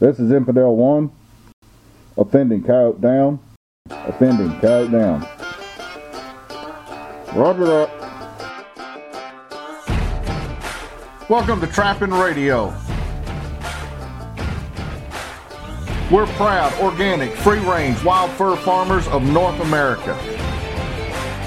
This is Infidel 1. Offending coyote down. Offending coyote down. Roger that. Welcome to Trapping Radio. We're proud, organic, free range wild fur farmers of North America.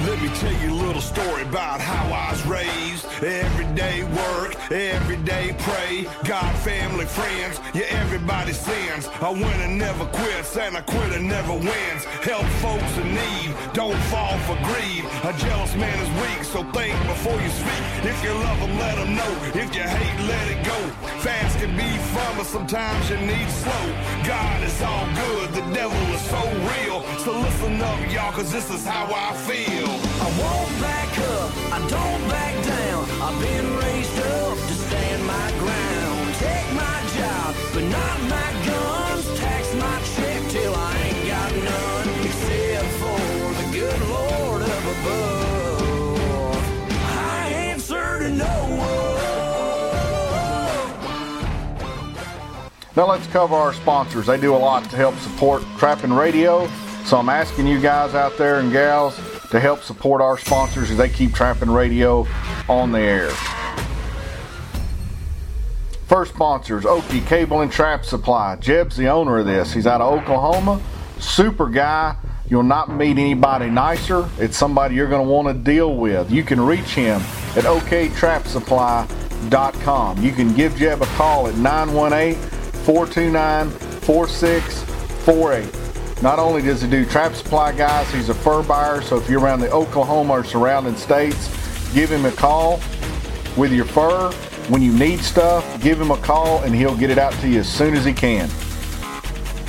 Let me tell you a little story about how I was raised. Everyday work, everyday pray. God, family, friends, yeah, everybody sins. A winner never quits, and a quitter never wins. Help folks in need, don't fall for greed. A jealous man is weak, so think before you speak. If you love them, let them know. If you hate, let it go. Fast can be fun, but sometimes you need slow. God is all good, the devil is so real. So listen up, y'all, cause this is how I feel. I won't back up, I don't back down. I've been raised up to stand my ground. Take my job, but not my guns. Tax my check till I ain't got none. Except for the good Lord up above. I answer to no one. Now let's cover our sponsors. They do a lot to help support Trapping Radio. So I'm asking you guys out there and gals to help support our sponsors as they keep Trapping Radio on the air. First sponsors, Okie Cable and Trap Supply. Jeb's the owner of this. He's out of Oklahoma. Super guy. You'll not meet anybody nicer. It's somebody you're going to want to deal with. You can reach him at oktrapsupply.com. You can give Jeb a call at 918 429 4648. Not only does he do trap supply guys, he's a fur buyer. So if you're around the Oklahoma or surrounding states, give him a call with your fur. When you need stuff, give him a call and he'll get it out to you as soon as he can.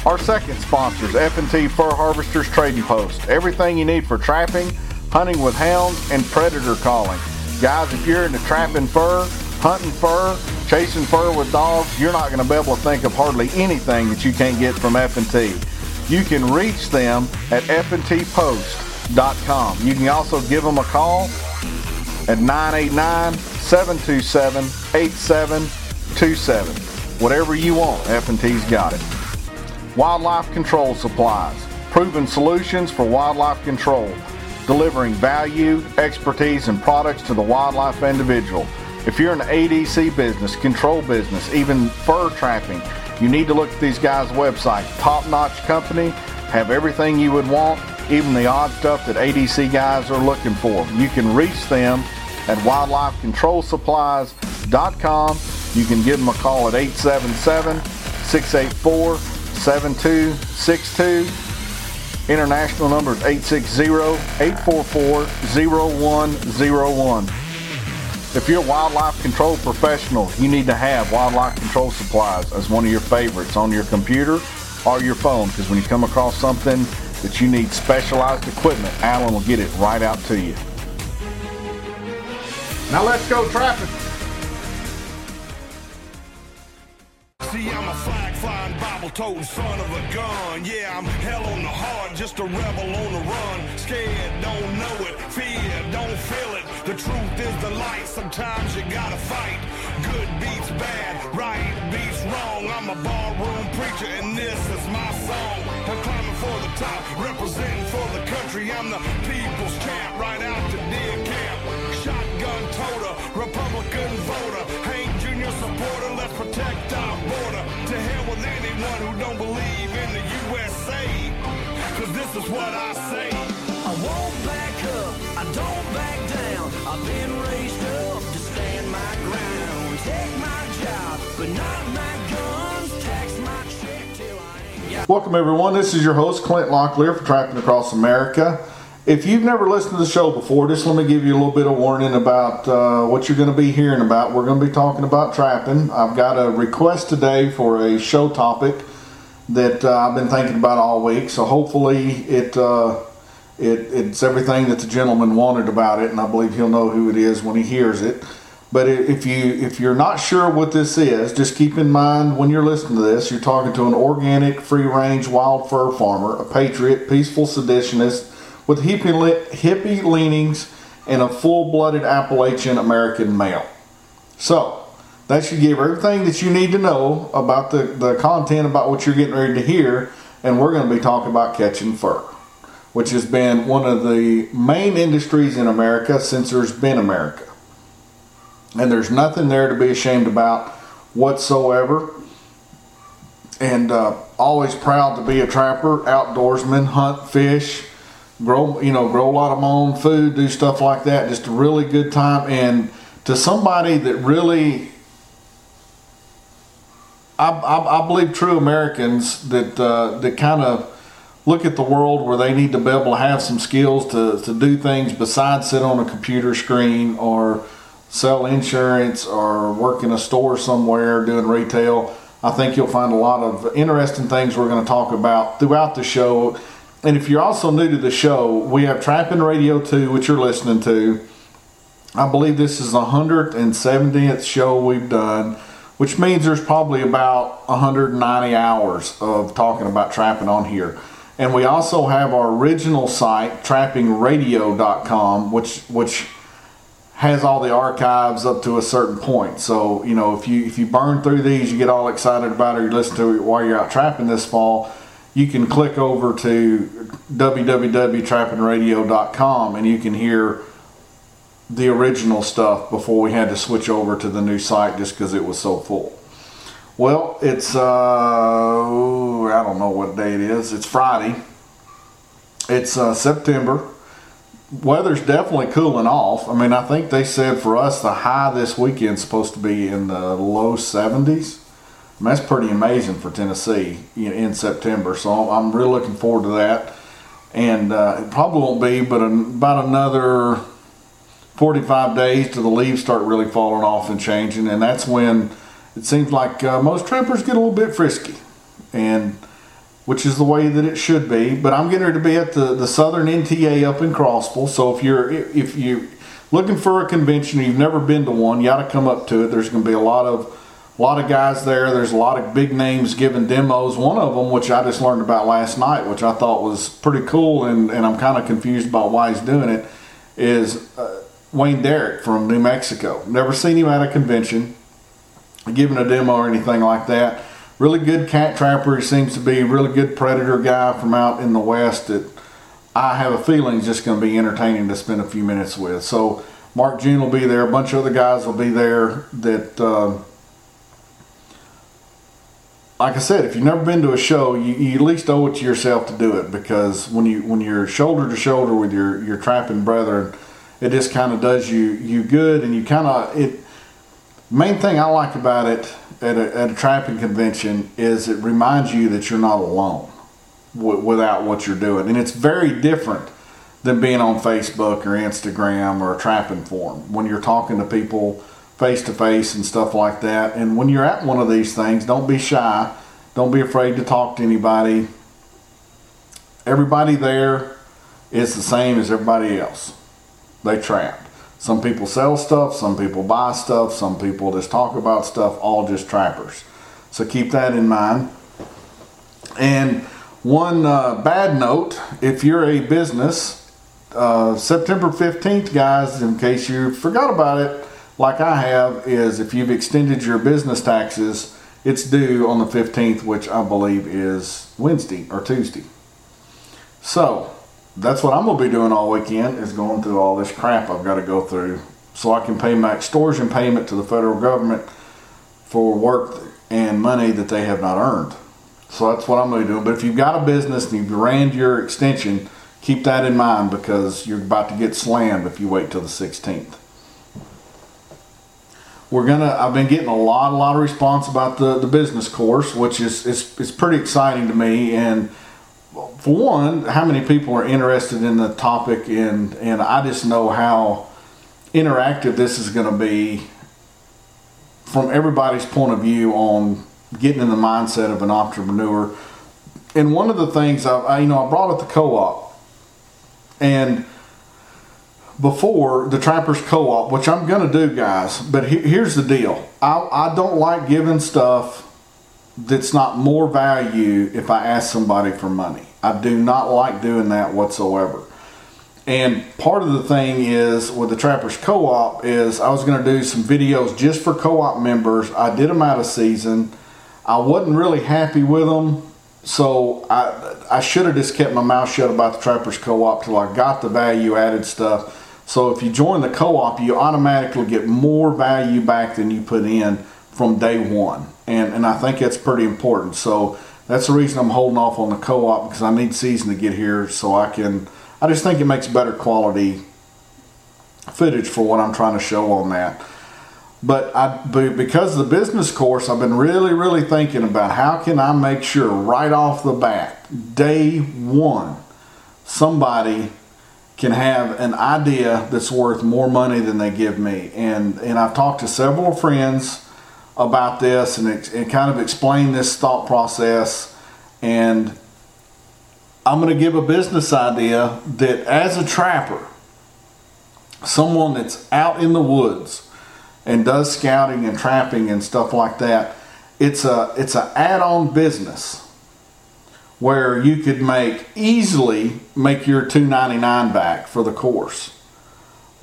Our second sponsor is F&T Fur Harvesters Trading Post. Everything you need for trapping, hunting with hounds, and predator calling. Guys, if you're into trapping fur, hunting fur, chasing fur with dogs, you're not going to be able to think of hardly anything that you can't get from F&T. You can reach them at fntpost.com. You can also give them a call at 989-727-8727. Whatever you want, F&T's got it. Wildlife Control Supplies. Proven solutions for wildlife control. Delivering value, expertise, and products to the wildlife individual. If you're the ADC business, control business, even fur trapping, you need to look at these guys' website. Top notch company, have everything you would want, even the odd stuff that ADC guys are looking for. You can reach them at wildlifecontrolsupplies.com. You can give them a call at 877 684 7262. International number is 860-844-0101. If you're a wildlife control professional, you need to have Wildlife Control Supplies as one of your favorites on your computer or your phone because when you come across something that you need specialized equipment, Alan will get it right out to you. Now let's go trapping. See, I'm a flag flying, Bible toting son of a gun. Yeah, I'm hell on the heart, just a rebel on the run. Scared, don't know it. Fear, don't feel it. The truth is the light. Sometimes you gotta fight. Good beats bad, right beats wrong. I'm a barroom preacher, and this is my song. I'm climbing for the top, representing for the country. I'm the people's champ, right out to deer camp. Shotgun toter, Republican voter. Hank Jr. supporter, let's protect our border. To hell with anyone who don't believe in the USA. Cause this is what I say. I won't back up, I don't back. Welcome, everyone. This is your host, Clint Locklear for Trapping Across America. If you've never listened to the show before, just let me give you a little bit of warning about uh, what you're going to be hearing about. We're going to be talking about trapping. I've got a request today for a show topic that uh, I've been thinking about all week. So hopefully it, uh, it it's everything that the gentleman wanted about it, and I believe he'll know who it is when he hears it. But if you if you're not sure what this is, just keep in mind when you're listening to this, you're talking to an organic, free range wild fur farmer, a patriot, peaceful seditionist with hippie, hippie leanings and a full blooded Appalachian American male. So, That should give everything that you need to know about the, the content about what you're getting ready to hear. And we're going to be talking about catching fur, which has been one of the main industries in America since there's been America. And there's nothing there to be ashamed about whatsoever. And uh, always proud to be a trapper, outdoorsman, hunt, fish, grow you know grow a lot of my own food, do stuff like that. Just a really good time. And to somebody that really I, I, I believe true Americans that uh, that kind of look at the world where they need to be able to have some skills to, to do things besides sit on a computer screen or sell insurance or work in a store somewhere doing retail. I think you'll find a lot of interesting things we're going to talk about throughout the show. And if you're also new to the show, we have Trapping Radio 2, which you're listening to. I believe this is the 170th show we've done which means there's probably about 190 hours of talking about trapping on here. And we also have our original site, trappingradio.com, which which has all the archives up to a certain point. So, you know, if you if you burn through these, you get all excited about it, or you listen to it while you're out trapping this fall, you can click over to www.trappingradio.com and you can hear the original stuff before we had to switch over to the new site just because it was so full. Well, it's uh, I don't know what day it is. It's Friday. It's uh, September. Weather's definitely cooling off. I mean, I think they said for us the high this weekend's supposed to be in the low 70s. I mean, that's pretty amazing for Tennessee in September. So I'm really looking forward to that. And uh, it probably won't be, but about another 45 days till the leaves start really falling off and changing, and that's when it seems like uh, most trappers get a little bit frisky, and which is the way that it should be. But I'm getting ready to be at the, the Southern NTA up in Crossville, so if you're if you're looking for a convention you've never been to one, you got to come up to it. There's going to be a lot of a lot of guys there. There's a lot of big names giving demos. One of them, which I just learned about last night, which I thought was pretty cool, and, and I'm kind of confused about why he's doing it, is uh, Wayne Derrick from New Mexico. Never seen him at a convention, giving a demo or anything like that. Really good cat trapper. He seems to be a really good predator guy from out in the West that I have a feeling is just going to be entertaining to spend a few minutes with. So Mark June will be there. A bunch of other guys will be there that. Uh, like I said, if you've never been to a show, you, you, at least owe it to yourself to do it because when you when you're shoulder to shoulder with your your trapping brethren, it just kind of does you you good, and you kind of it. Main thing I like about it at a, at a trapping convention is it reminds you that you're not alone w- without what you're doing, and it's very different than being on Facebook or Instagram or a trapping forum when you're talking to people face to face and stuff like that. And when you're at one of these things, don't be shy. Don't be afraid to talk to anybody. Everybody there is the same as everybody else they trap. Some people sell stuff, some people buy stuff, some people just talk about stuff, all just trappers. So keep that in mind. And one uh, bad note if you're a business, uh, September 15th, guys, in case you forgot about it, like I have, is if you've extended your business taxes, it's due on the 15th, which I believe is Wednesday or Tuesday. So, that's what I'm gonna be doing all weekend is going through all this crap I've got to go through so I can pay my extortion payment to the federal government for work and money that they have not earned. So that's what I'm to be doing. But if you've got a business and you've ran your extension, keep that in mind because you're about to get slammed if you wait till the 16th. We're gonna. I've been getting a lot, a lot of response about the the business course, which is is, is pretty exciting to me and for one, how many people are interested in the topic, and and I just know how interactive this is going to be from everybody's point of view on getting in the mindset of an entrepreneur. And one of the things I, I you know I brought up the co-op, and before the Trappers Co-op, which I'm going to do, guys. But he, here's the deal: I I don't like giving stuff that's not more value if I ask somebody for money. I do not like doing that whatsoever. And part of the thing is with the Trappers Co-op is I was going to do some videos just for co-op members. I did them out of season. I wasn't really happy with them, so I I should have just kept my mouth shut about the Trappers Co-op till I got the value added stuff. So if you join the co-op, you automatically get more value back than you put in from day one, and and I think that's pretty important. So that's the reason I'm holding off on the co-op because I need season to get here so I can I just think it makes better quality footage for what I'm trying to show on that. But I, because of the business course, I've been really, really thinking about how can I make sure right off the bat, day one, somebody can have an idea that's worth more money than they give me. And and I've talked to several friends about this and, and kind of explain this thought process. And I'm going to give a business idea that as a trapper, someone that's out in the woods and does scouting and trapping and stuff like that, it's a it's an add-on business where you could make easily make your 299 back for the course.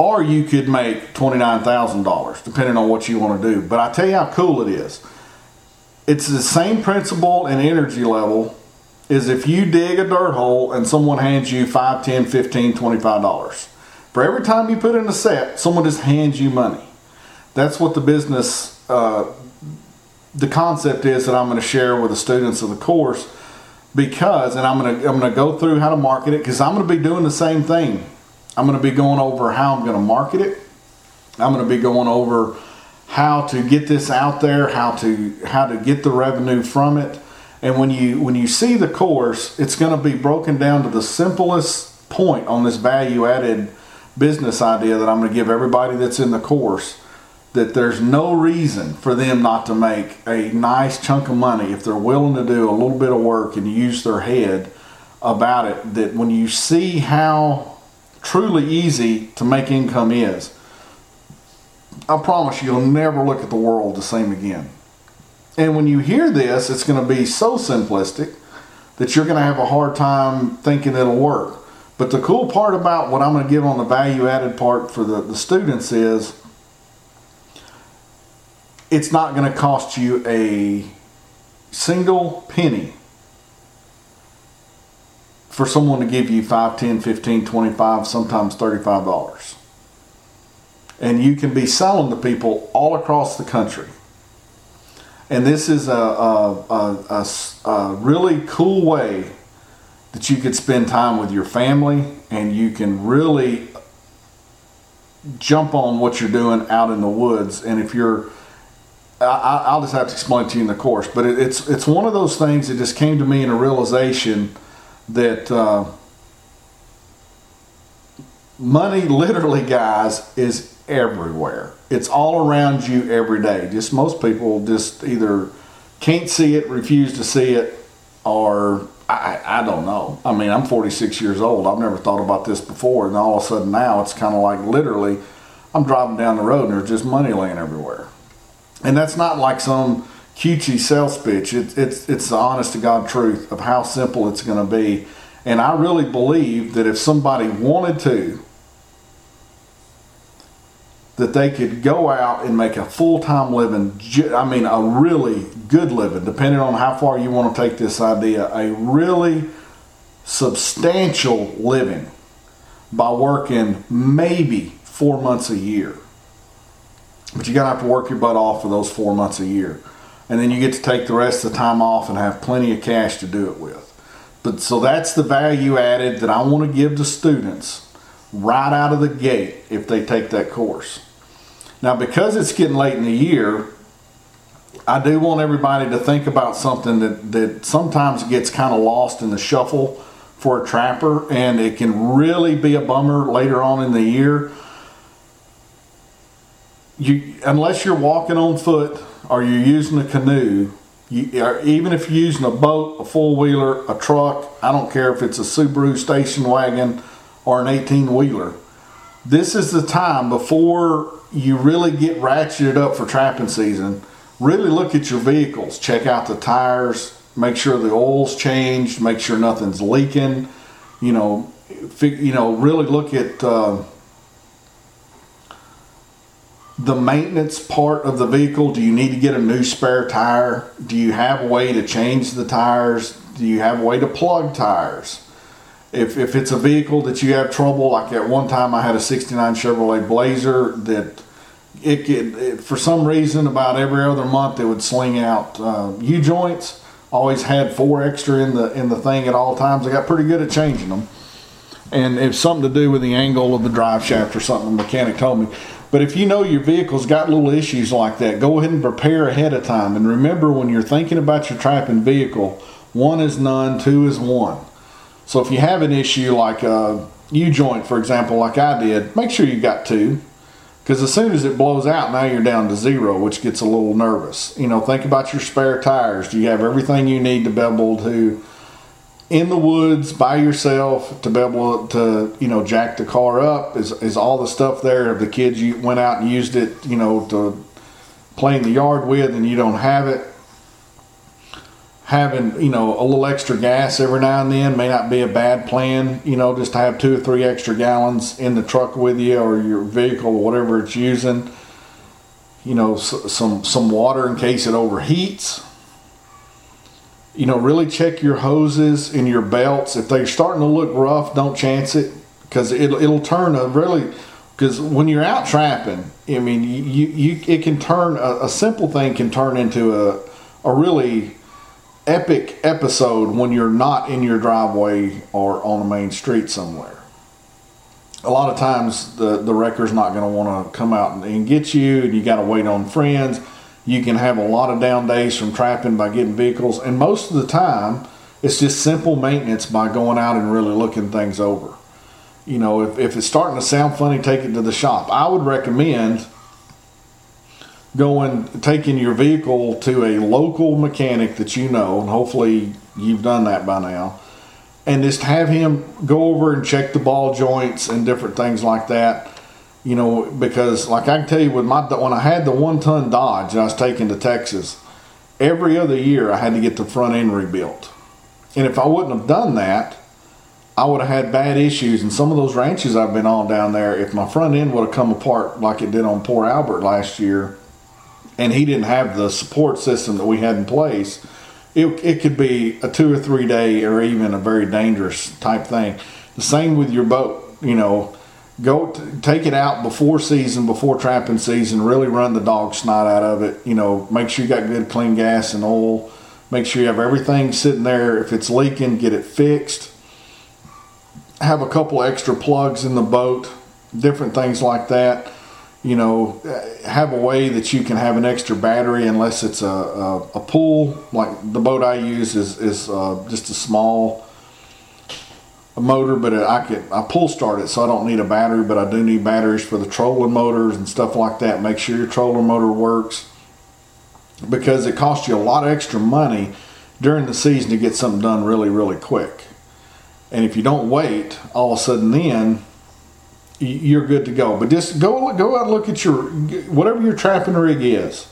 Or you could make $29,000 depending on what you want to do. But I tell you how cool it is. It's the same principle and energy level is if you dig a dirt hole and someone hands you 5 10 15 25 dollars for every time you put in a set someone just hands you money that's what the business uh, the concept is that i'm going to share with the students of the course because and i'm going to i'm going to go through how to market it because i'm going to be doing the same thing i'm going to be going over how i'm going to market it. I'm going to be going over how to get this out there how to how to get the revenue from it. And when you when you see the course, it's going to be broken down to the simplest point on this value added business idea that I'm going to give everybody that's in the course that there's no reason for them not to make a nice chunk of money if they're willing to do a little bit of work and use their head about it that when you see how truly easy to make income is I promise you, you'll never look at the world the same again. And when you hear this, it's going to be so simplistic that you're going to have a hard time thinking it'll work. But the cool part about what I'm going to give on the value added part for the, the students is it's not going to cost you a single penny for someone to give you 5 10 15 25 sometimes $35 and you can be selling to people all across the country and this is a, a, a, a, really cool way that you could spend time with your family and you can really jump on what you're doing out in the woods. And if you're, I, will just have to explain to you in the course, but it, it's it's one of those things that just came to me in a realization that uh, money, literally, guys, is everywhere. It's all around you every day. Just most people just either can't see it, refuse to see it, or I, I don't know. I mean, I'm 46 years old. I've never thought about this before, and all of a sudden now it's kind of like literally, I'm driving down the road and there's just money laying everywhere. And that's not like some cutesy sales pitch. It, it's it's the honest to God truth of how simple it's going to be. And I really believe that if somebody wanted to, that they could go out and make a full time living. I mean, a really good living, depending on how far you want to take this idea, a really substantial living by working maybe four months a year. But you're going to have to work your butt off for those four months a year. And then you get to take the rest of the time off and have plenty of cash to do it with. But so that's the value added that I want to give to students right out of the gate if they take that course. Now, because it's getting late in the year, I do want everybody to think about something that, that sometimes gets kind of lost in the shuffle for a trapper, and it can really be a bummer later on in the year. You, unless you're walking on foot or you're using a canoe, you, or even if you're using a boat, a four wheeler, a truck, I don't care if it's a Subaru station wagon or an 18 wheeler. This is the time before you really get ratcheted up for trapping season, really look at your vehicles. Check out the tires, make sure the oil's changed, make sure nothing's leaking. You know, you know, really look at uh, the maintenance part of the vehicle. Do you need to get a new spare tire? Do you have a way to change the tires? Do you have a way to plug tires? If, if it's a vehicle that you have trouble, like at one time I had a 69 Chevrolet Blazer that it it, for some reason, about every other month it would sling out uh, U joints. Always had four extra in the in the thing at all times. I got pretty good at changing them and it's something to do with the angle of the drive shaft or something the mechanic told me. But if you know your vehicle's got little issues like that, go ahead and prepare ahead of time. And remember, when you're thinking about your trapping vehicle, one is none, two is one. So if you have an issue like a U joint, for example, like I did, make sure you got two. Because as soon as it blows out, now you're down to zero, which gets a little nervous. You know, think about your spare tires. Do you have everything you need to be able to in the woods by yourself to be able to you know jack the car up is, is all the stuff there of the kids you went out and used it you know to play in the yard with and you don't have it. Having you know a little extra gas every now and then may not be a bad plan you know just to have two or three extra gallons in the truck with you or your vehicle or whatever it's using. You know some some water in case it overheats you know, really check your hoses and your belts. If they're starting to look rough, don't chance it because it'll, it'll turn a really, because when you're out trapping, I mean, you, you it can turn, a, a simple thing can turn into a, a really epic episode when you're not in your driveway or on a main street somewhere. A lot of times the, the wrecker's not going to want to come out and, and get you, and you got to wait on friends you can have a lot of down days from trapping by getting vehicles, and most of the time, it's just simple maintenance by going out and really looking things over. You know, if, if it's starting to sound funny, take it to the shop. I would recommend going taking your vehicle to a local mechanic that you know, and hopefully you've done that by now, and just have him go over and check the ball joints and different things like that you know, because like I can tell you with my when I had the one ton Dodge and I was taking to Texas, every other year I had to get the front end rebuilt, and if I wouldn't have done that, I would have had bad issues. And some of those ranches I've been on down there, if my front end would have come apart like it did on poor Albert last year, and he didn't have the support system that we had in place, it, it could be a two or three day or even a very dangerous type thing. The same with your boat, you know go t- take it out before season, before trapping season. Really run the dog snot out of it. You know, make sure you got good clean gas and oil. Make sure you have everything sitting there. If it's leaking, get it fixed. Have a couple extra plugs in the boat, different things like that. You know, have a way that you can have an extra battery unless it's a, a, a pool. Like the boat I use is, is uh, just a small a motor, but I could I pull start it, so I don't need a battery. But I do need batteries for the trolling motors and stuff like that. Make sure your trolling motor works because it costs you a lot of extra money during the season to get something done really really quick. And if you don't wait, all of a sudden then you're good to go. But just go go out and look at your whatever your trapping rig is.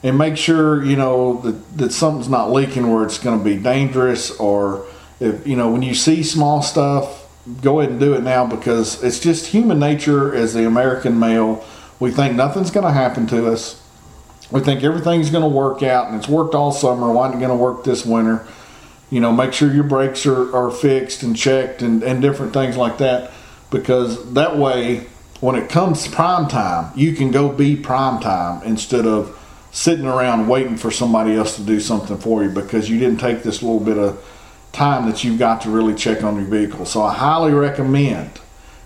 And make sure you know that, that something's not leaking where it's going to be dangerous or if you know when you see small stuff go ahead and do it now because it's just human nature as the american male. We think nothing's going to happen to us. We think everything's going to work out and it's worked all summer. Why isn't it going to work this winter? You know make sure your brakes are, are fixed and checked and, and different things like that because that way when it comes prime time you can go be prime time instead of sitting around waiting for somebody else to do something for you because you didn't take this little bit of time that you've got to really check on your vehicle. So I highly recommend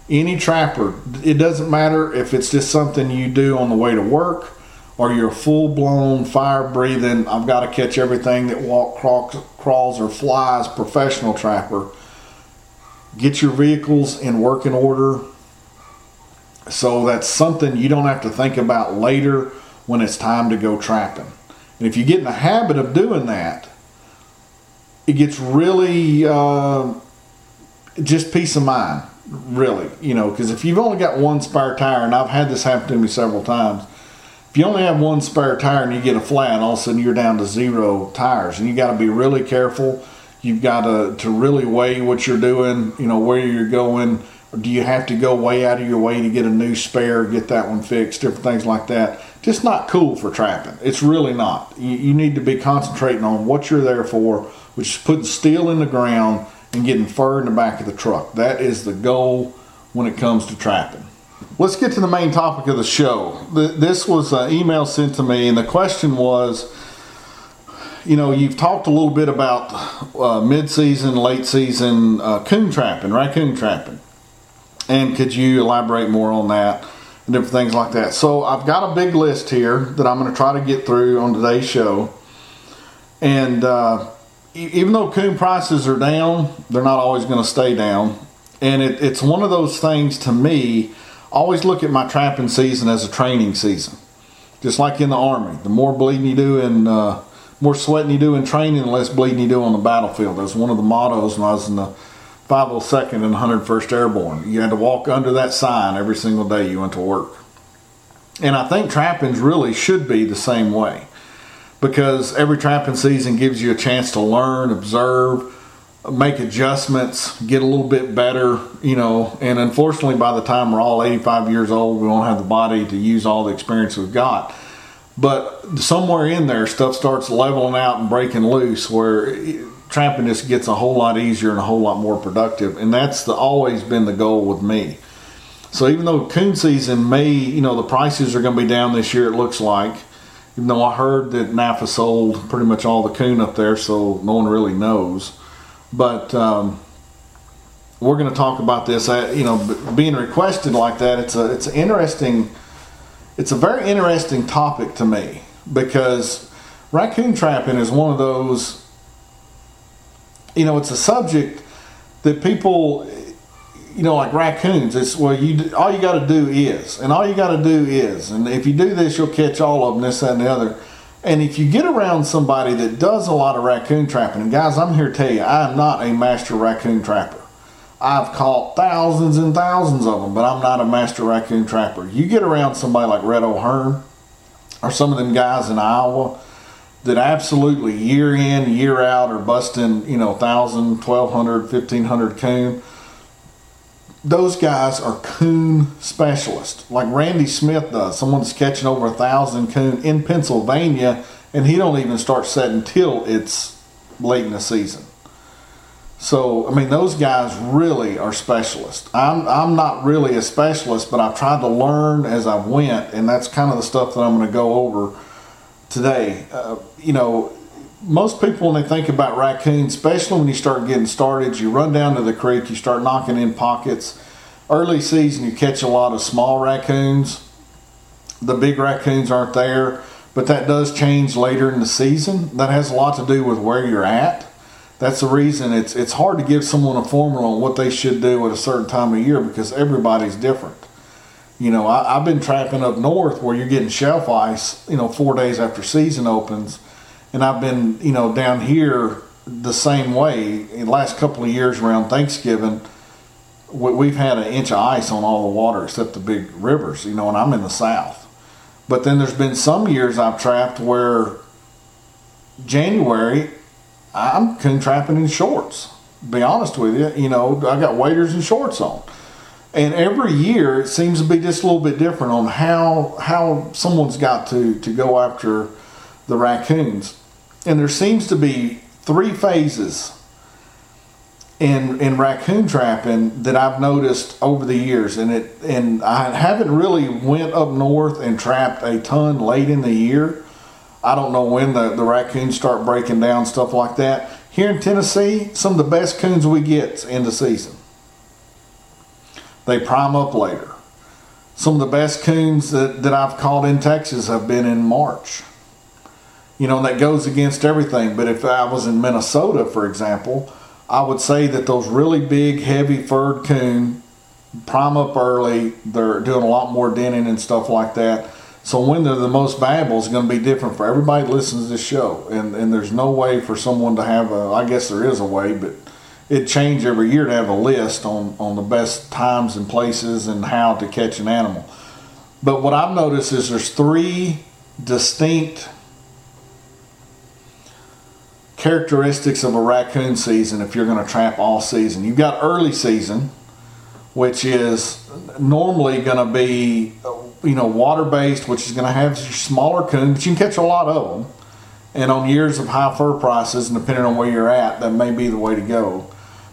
any trapper, it doesn't matter if it's just something you do on the way to work or you're full blown fire breathing, I've got to catch everything that walk, crawls, or flies professional trapper. Get your vehicles in working order so that's something you don't have to think about later when it's time to go trapping. And if you get in the habit of doing that, it gets really uh, just peace of mind, really. You know, because if you've only got one spare tire, and I've had this happen to me several times, if you only have one spare tire and you get a flat, all of a sudden you're down to zero tires, and you got to be really careful. You've got to, to really weigh what you're doing, you know, where you're going. Do you have to go way out of your way to get a new spare, get that one fixed, different things like that? Just not cool for trapping. It's really not. You, you need to be concentrating on what you're there for, which is putting steel in the ground and getting fur in the back of the truck. That is the goal when it comes to trapping. Let's get to the main topic of the show. This was an email sent to me, and the question was you know, you've talked a little bit about uh, mid-season, late season uh, coon trapping, raccoon trapping, and could you elaborate more on that and different things like that? So I've got a big list here that I'm going to try to get through on today's show, and uh, even though coon prices are down, they're not always going to stay down, and it, it's one of those things to me. Always look at my trapping season as a training season, just like in the army. The more bleeding you do and uh, more sweating you do in training, the less bleeding you do on the battlefield. That's one of the mottos when I was in the 502nd and 101st Airborne. You had to walk under that sign every single day you went to work. And I think trappings really should be the same way because every trapping season gives you a chance to learn, observe, make adjustments, get a little bit better, you know. And unfortunately, by the time we're all 85 years old, we won't have the body to use all the experience we've got. But somewhere in there, stuff starts leveling out and breaking loose where trapping just gets a whole lot easier and a whole lot more productive. And that's the, always been the goal with me. So even though coon season may, you know, the prices are going to be down this year, it looks like. Even though I heard that NAFA sold pretty much all the coon up there, so no one really knows. But um, we're going to talk about this. Uh, you know, being requested like that, it's a it's an interesting it's a very interesting topic to me because raccoon trapping is one of those, you know, it's a subject that people, you know, like raccoons. It's well, you all you got to do is, and all you got to do is, and if you do this, you'll catch all of them, this, that, and the other. And if you get around somebody that does a lot of raccoon trapping, and guys, I'm here to tell you, I am not a master raccoon trapper. I've caught thousands and thousands of them, but I'm not a master raccoon trapper. You get around somebody like Red O'Hearn or some of them guys in Iowa that absolutely year in, year out are busting, you know, 1,000, 1,200, 1,500 coon. Those guys are coon specialists, like Randy Smith does. Someone's catching over a thousand coon in Pennsylvania, and he don't even start setting till it's late in the season. So, I mean, those guys really are specialists. I'm, I'm not really a specialist, but I've tried to learn as I went, and that's kind of the stuff that I'm going to go over today. Uh, you know, most people, when they think about raccoons, especially when you start getting started, you run down to the creek, you start knocking in pockets. Early season, you catch a lot of small raccoons. The big raccoons aren't there, but that does change later in the season. That has a lot to do with where you're at that's the reason it's it's hard to give someone a formula on what they should do at a certain time of year because everybody's different. You know, I, have been trapping up north where you're getting shelf ice, you know, four days after season opens, and I've been, you know, down here the same way. In the last couple of years around Thanksgiving, we've had an inch of ice on all the water except the big rivers, you know, and I'm in the south. But then there's been some years I've trapped where January I'm trapping in shorts. Be honest with you, you know, I got waders and shorts on. And every year it seems to be just a little bit different on how how someone's got to to go after the raccoons. And there seems to be three phases in in raccoon trapping that I've noticed over the years, and it and I haven't really went up north and trapped a ton late in the year. I don't know when the, the raccoons start breaking down, stuff like that. Here in Tennessee, some of the best coons we get in the season. They prime up later. Some of the best coons that, that I've caught in Texas have been in March. You know, that goes against everything. But if I was in Minnesota, for example, I would say that those really big, heavy furred coon prime up early. They're doing a lot more denning and stuff like that so when they're the most valuable is going to be different for everybody that listens to this show. And and there's no way for someone to have a I guess there is a way, but it changes every year to have a list on, on the best times and places and how to catch an animal. But what I've noticed is there's three distinct characteristics of a raccoon season if you're going to trap all season. You've got early season, which is normally going to be, you know, water based, which is going to have smaller coon, but you can catch a lot of them. And on years of high fur prices, and depending on where you're at, that may be the way to go.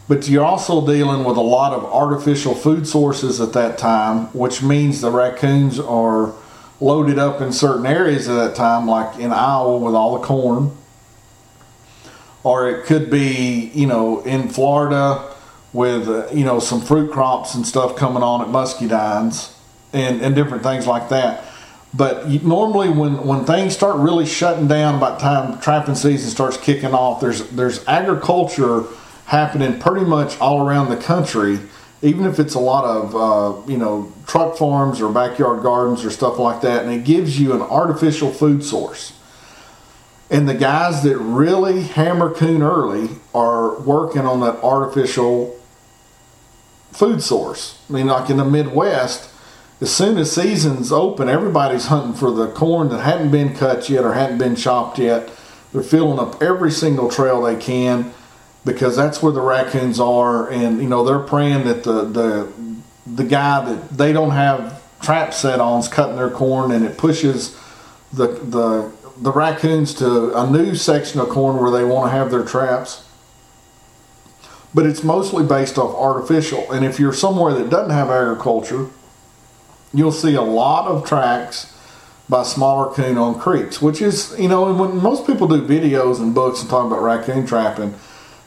But you're also dealing with a lot of artificial food sources at that time, which means the raccoons are loaded up in certain areas at that time, like in Iowa with all the corn. Or it could be, you know, in Florida with, uh, you know, some fruit crops and stuff coming on at muscadines and, and different things like that. But normally, when, when things start really shutting down, about time trapping season starts kicking off, there's there's agriculture happening pretty much all around the country, even if it's a lot of uh, you know truck farms or backyard gardens or stuff like that, and it gives you an artificial food source. And the guys that really hammer coon early are working on that artificial food source. I mean, like in the Midwest, as soon as seasons open, everybody's hunting for the corn that hadn't been cut yet or hadn't been chopped yet. They're filling up every single trail they can because that's where the raccoons are, and you know they're praying that the the the guy that they don't have trap set on is cutting their corn, and it pushes the the the raccoons to a new section of corn where they want to have their traps. But it's mostly based off artificial, and if you're somewhere that doesn't have agriculture, you'll see a lot of tracks by smaller coon on creeks, which is, you know, when most people do videos and books and talk about raccoon trapping,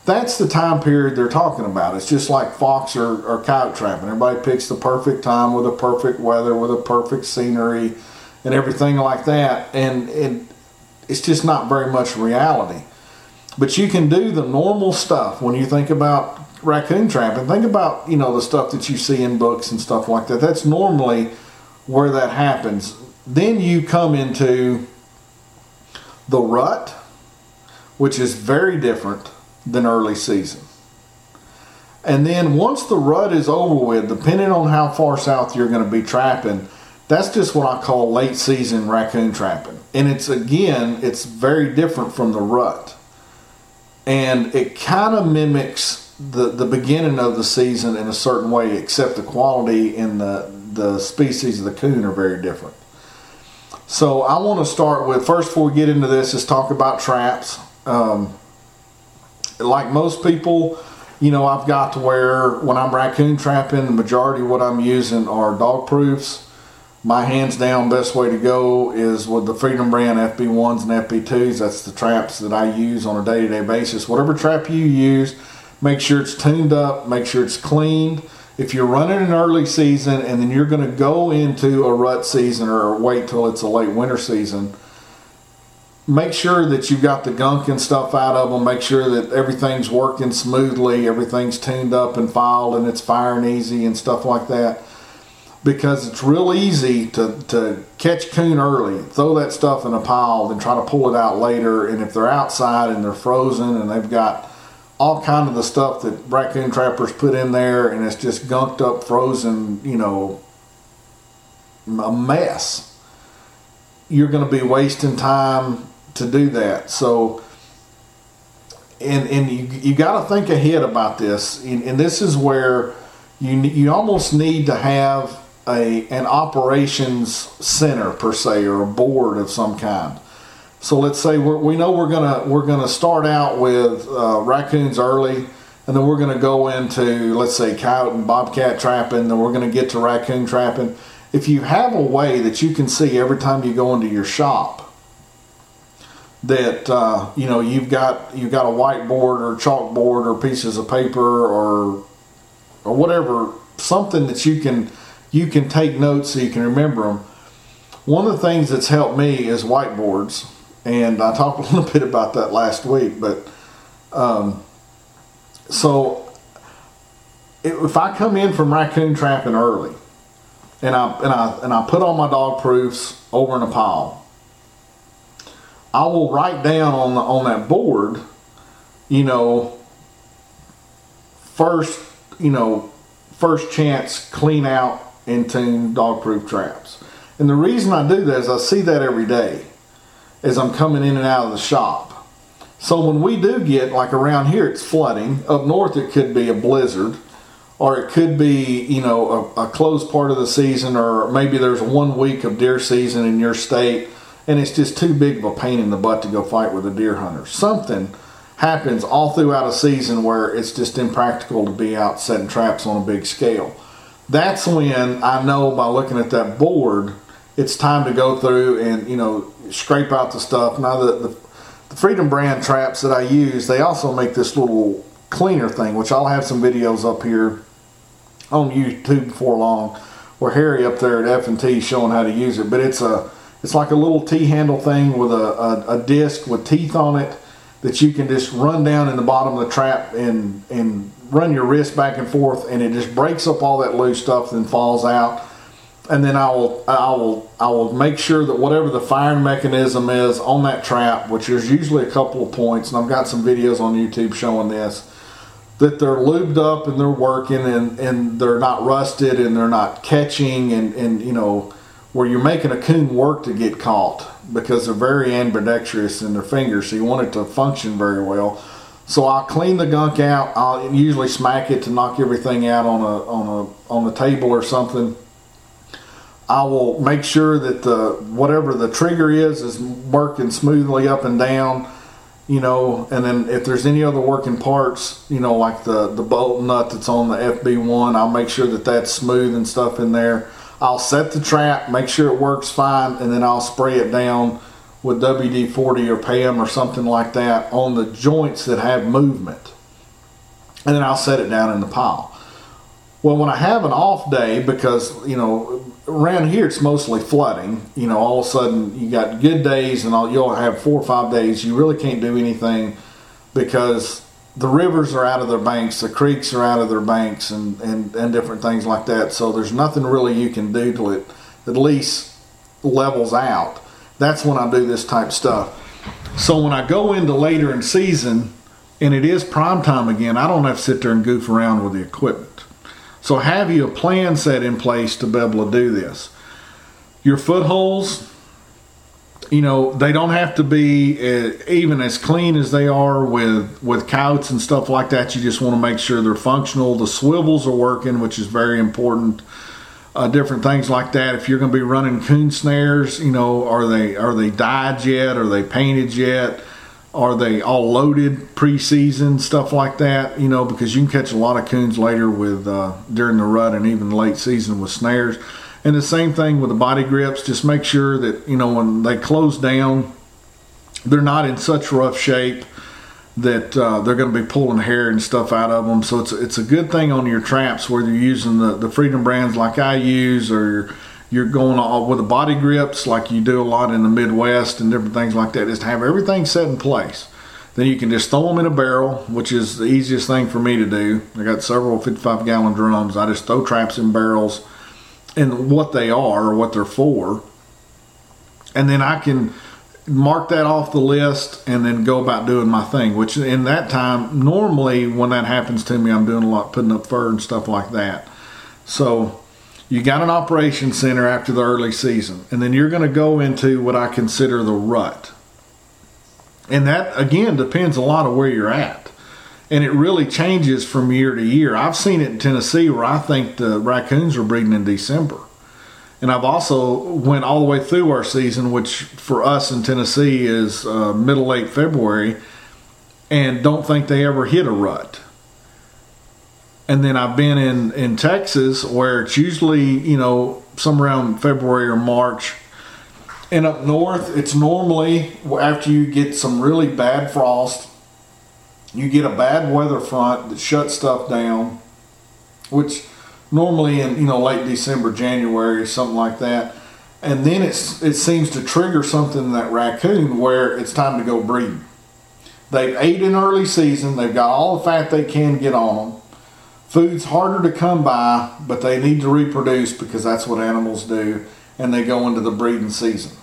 that's the time period they're talking about. It's just like fox or, or coyote trapping. Everybody picks the perfect time with the perfect weather, with a perfect scenery, and everything like that. And it, it's just not very much reality. But you can do the normal stuff when you think about raccoon trapping. Think about you know the stuff that you see in books and stuff like that. That's normally where that happens. Then you come into the rut, which is very different than early season. And then once the rut is over with, depending on how far south you're going to be trapping, that's just what I call late season raccoon trapping. And it's again, it's very different from the rut. And it kind of mimics the, the beginning of the season in a certain way, except the quality and the, the species of the coon are very different. So I want to start with first before we get into this is talk about traps. Um, like most people, you know, I've got to where when I'm raccoon trapping, the majority of what I'm using are dog proofs. My hands down best way to go is with the Freedom brand FB1s and FB2s. That's the traps that I use on a day to day basis. Whatever trap you use, make sure it's tuned up, make sure it's cleaned. If you're running an early season and then you're going to go into a rut season or wait till it's a late winter season, make sure that you've got the gunk and stuff out of them. Make sure that everything's working smoothly, everything's tuned up and filed, and it's firing easy and stuff like that. Because it's real easy to, to catch coon early, throw that stuff in a pile, then try to pull it out later. And if they're outside and they're frozen and they've got all kind of the stuff that raccoon trappers put in there, and it's just gunked up, frozen, you know, a mess. You're going to be wasting time to do that. So, and and you you got to think ahead about this, and, and this is where you you almost need to have a an operations center per se or a board of some kind. So let's say we know we're gonna we're gonna start out with uh, raccoons early, and then we're gonna go into let's say coyote and bobcat trapping, then we're gonna get to raccoon trapping. If you have a way that you can see every time you go into your shop, that uh, you know you've got you've got a whiteboard or chalkboard or pieces of paper or or whatever something that you can you can take notes so you can remember them. One of the things that's helped me is whiteboards, and I talked a little bit about that last week. But um, so if I come in from raccoon trapping early, and I and I and I put all my dog proofs over in a pile I will write down on the, on that board, you know, first, you know, first chance clean out and tune dog proof traps. And the reason I do that is I see that every day as I'm coming in and out of the shop. So when we do get like around here, it's flooding. Up north, it could be a blizzard, or it could be you know a, a closed part of the season, or maybe there's one week of deer season in your state, and it's just too big of a pain in the butt to go fight with a deer hunter. Something happens all throughout a season where it's just impractical to be out setting traps on a big scale. That's when I know by looking at that board, it's time to go through and you know scrape out the stuff. Now the, the, the Freedom brand traps that I use, they also make this little cleaner thing, which I'll have some videos up here on YouTube before long, where Harry up there at F and T showing how to use it. But it's a it's like a little T handle thing with a, a, a disc with teeth on it that you can just run down in the bottom of the trap and and run your wrist back and forth, and it just breaks up all that loose stuff and falls out. And then I will I will I will make sure that whatever the firing mechanism is on that trap, which is usually a couple of points, and I've got some videos on YouTube showing this, that they're lubed up and they're working and, and they're not rusted and they're not catching and, and you know where you're making a coon work to get caught because they're very ambidextrous in their fingers, so you want it to function very well. So I'll clean the gunk out. I'll usually smack it to knock everything out on a on a on the table or something. I will make sure that the whatever the trigger is is working smoothly up and down, you know. And then if there's any other working parts, you know, like the the bolt nut that's on the FB1, I'll make sure that that's smooth and stuff in there. I'll set the trap, make sure it works fine, and then I'll spray it down with WD-40 or PAM or something like that on the joints that have movement. And then I'll set it down in the pile. Well, when I have an off day, because, you know, around here it's mostly flooding, you know, all of a sudden you got good days and all, you'll have four or five days, you really can't do anything because the rivers are out of their banks, the creeks are out of their banks, and, and, and different things like that. So there's nothing really you can do till it at least levels out. That's when I do this type stuff. So when I go into later in season and it is prime time again, I don't have to sit there and goof around with the equipment. So have you a plan set in place to be able to do this? Your footholds, you know they don't have to be uh, even as clean as they are with with coyotes and stuff like that you just want to make sure they're functional the swivels are working which is very important uh, different things like that. If you're going to be running coon snares you know are they are they dyed yet? Are they painted yet? Are they all loaded preseason stuff like that you know because you can catch a lot of coons later with uh, during the rut and even late season with snares. And the same thing with the body grips. Just make sure that, you know, when they close down, they're not in such rough shape that uh, they're going to be pulling hair and stuff out of them. So it's, it's a good thing on your traps, whether you're using the, the Freedom brands like I use or you're going all with the body grips like you do a lot in the Midwest and different things like that, is to have everything set in place. Then you can just throw them in a barrel, which is the easiest thing for me to do. I got several 55 gallon drums. I just throw traps in barrels and what they are or what they're for. And then I can mark that off the list and then go about doing my thing, which in that time, normally when that happens to me, I'm doing a lot putting up fur and stuff like that. So you got an operation center after the early season, and then you're going to go into what I consider the rut. And that again depends a lot of where you're at and it really changes from year to year. I've seen it in Tennessee where I think the raccoons are breeding in December. And I've also went all the way through our season, which for us in Tennessee is uh, middle late February, and don't think they ever hit a rut. And then I've been in in Texas where it's usually you know somewhere around February or March, and up north it's normally after you get some really bad frost you get a bad weather front that shuts stuff down, which normally in you know late December, January, something like that, and then it's it seems to trigger something in that raccoon where it's time to go breed. They've ate in early season. They've got all the fat they can get on them. Food's harder to come by, but they need to reproduce because that's what animals do, and they go into the breeding season.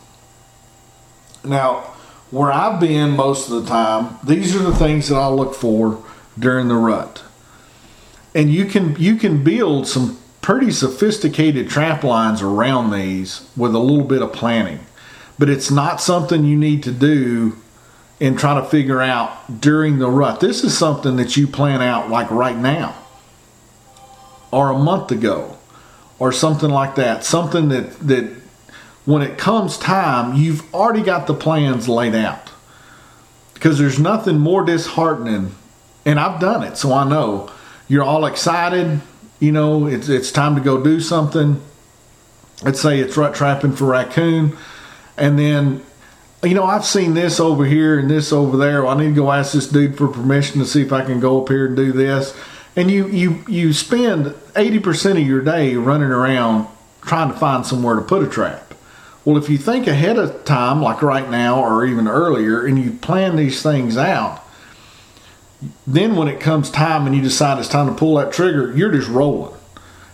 Now, where I've been most of the time, these are the things that I look for during the rut. And you can you can build some pretty sophisticated trap lines around these with a little bit of planning. But it's not something you need to do and try to figure out during the rut. This is something that you plan out like right now or a month ago or something like that. Something that, that when it comes time, you've already got the plans laid out. Because there's nothing more disheartening, and I've done it, so I know. You're all excited, you know, it's, it's time to go do something. Let's say it's rut trapping for raccoon, and then you know, I've seen this over here and this over there. Well, I need to go ask this dude for permission to see if I can go up here and do this. And you you you spend 80% of your day running around trying to find somewhere to put a trap. Well, if you think ahead of time, like right now or even earlier, and you plan these things out, then when it comes time and you decide it's time to pull that trigger, you're just rolling.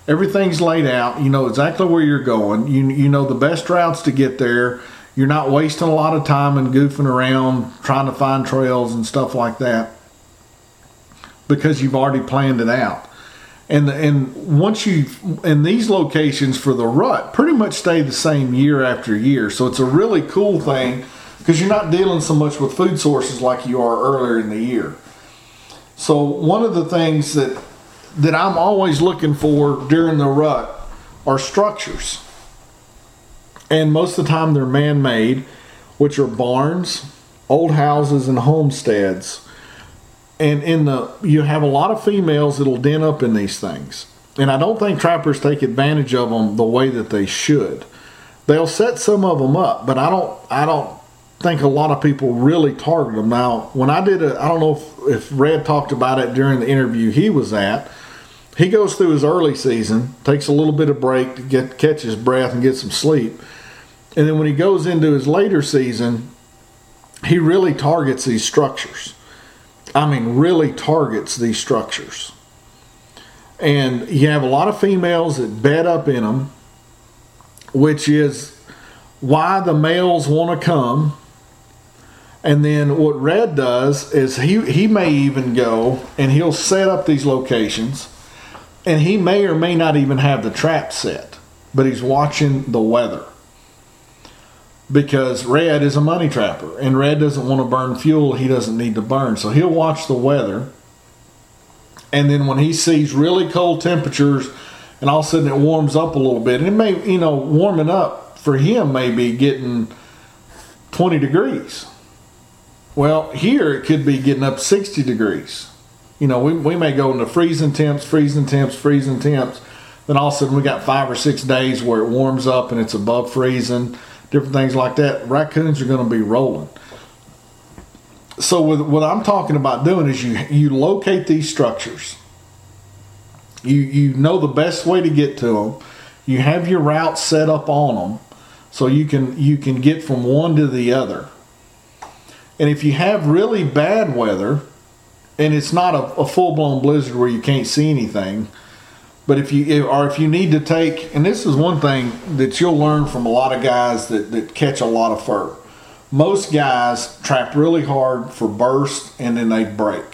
Everything's laid out. You know exactly where you're going. You, you know the best routes to get there. You're not wasting a lot of time and goofing around trying to find trails and stuff like that because you've already planned it out. And and once you and these locations for the rut pretty much stay the same year after year. So it's a really cool thing because you're not dealing so much with food sources like you are earlier in the year. So one of the things that that I'm always looking for during the rut are structures. And most of the time they're man-made, which are barns, old houses and homesteads. And in the you have a lot of females that'll den up in these things. And i don't think trappers take advantage of them the way that they should. They'll set some of them up but i don't i don't think a lot of people really target them now when i did it, I don't know if, if red talked about it during the interview he was at he goes through his early season takes a little bit of break to get catch his breath and get some sleep and then when he goes into his later season he really targets these structures I mean, really targets these structures. And you have a lot of females that bed up in them, which is why the males want to come. And then what Red does is he, he may even go and he'll set up these locations and he may or may not even have the trap set, but he's watching the weather because Red is a money trapper and Red doesn't want to burn fuel he doesn't need to burn. So he'll watch the weather. And then when he sees really cold temperatures and all of a sudden it warms up a little bit, and it may, you know, warming up for him may be getting 20 degrees. Well, here it could be getting up 60 degrees. You know, we, we may go into freezing temps, freezing temps, freezing temps. Then all of a sudden we got five or six days where it warms up and it's above freezing different things like that, raccoons are going to be rolling. So with, what I'm talking about doing is you you locate these structures. You you know the best way to get to them. You have your route set up on them, so you can you can get from one to the other. And if you have really bad weather, and it's not a, a full blown blizzard where you can't see anything, but if you or if you need to take, and this is one thing that you'll learn from a lot of guys that, that catch a lot of fur. Most guys trap really hard for burst and then they break.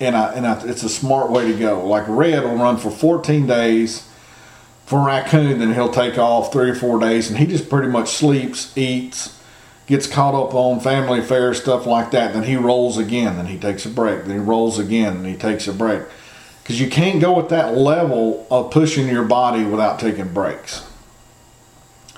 And I, and I, it's a smart way to go. Like Red will run for 14 days for a raccoon, then he'll take off three or four days, and he just pretty much sleeps, eats, gets caught up on family affairs, stuff like that. Then he rolls again, then he takes a break, then he rolls again, and he takes a break because you can't go at that level of pushing your body without taking breaks.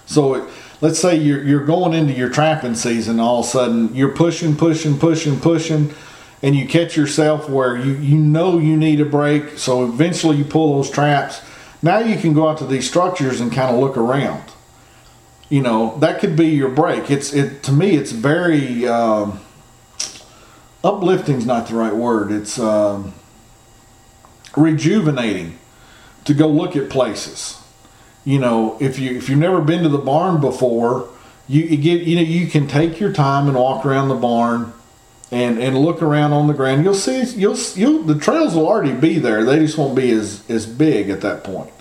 So it, let's say you're, you're going into your trapping season, all of a sudden you're pushing, pushing, pushing, pushing, and you catch yourself where you, you know you need a break. So eventually you pull those traps. Now you can go out to these structures and kind of look around. You know that could be your break. It's it to me. It's very um, uplifting. Is not the right word. It's um, rejuvenating to go look at places. You know, if you if you've never been to the barn before, you, you get you know you can take your time and walk around the barn and and look around on the ground. You'll see you'll you the trails will already be there. They just won't be as as big at that point.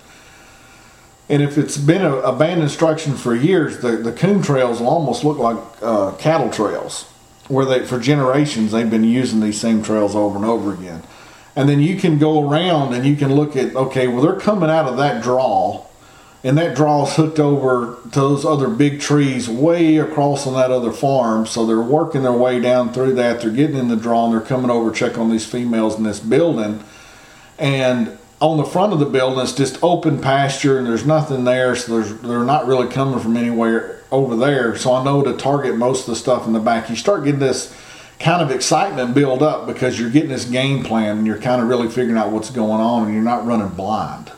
And if it's been a, abandoned structure for years, the, the coon trails will almost look like uh, cattle trails, where they for generations they've been using these same trails over and over again and then you can go around and you can look at okay well they're coming out of that draw and that draw's hooked over to those other big trees way across on that other farm. So they're working their way down through that. They're getting in the draw and they're coming over check on these females in this building. And on the front of the building, it's just open pasture and there's nothing there. So they're not really coming from anywhere over there. So I know to target most of the stuff in the back. You start getting this kind of excitement build up because you're getting this game plan and you're kind of really figuring out what's going on and you're not running blind.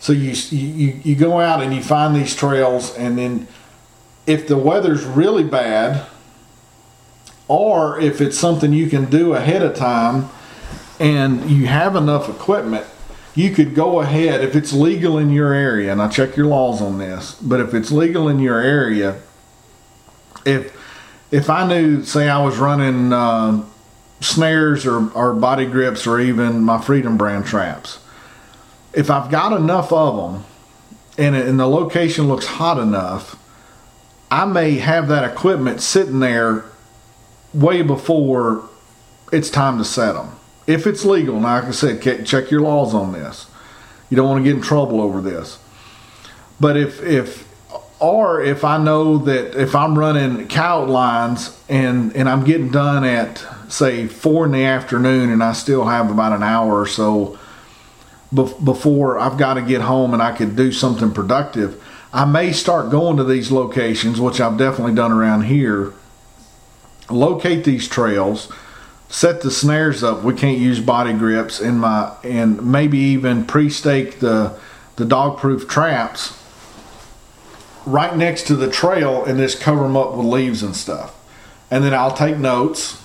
So you, you, you go out and you find these trails, and then if the weather's really bad, or if it's something you can do ahead of time and you have enough equipment, you could go ahead if it's legal in your area, and I check your laws on this, but if it's legal in your area, if if I knew, say, I was running uh, snares or, or body grips or even my Freedom brand traps, if I've got enough of them and, and the location looks hot enough, I may have that equipment sitting there way before it's time to set them. If it's legal, now like I said, check your laws on this. You don't want to get in trouble over this. But if if or if I know that if I'm running cow lines and and I'm getting done at say four in the afternoon and I still have about an hour or so before I've got to get home and I could do something productive, I may start going to these locations, which I've definitely done around here. Locate these trails, set the snares up. We can't use body grips in my, and maybe even pre-stake the the dog proof traps right next to the trail and just cover them up with leaves and stuff. And then I'll take notes,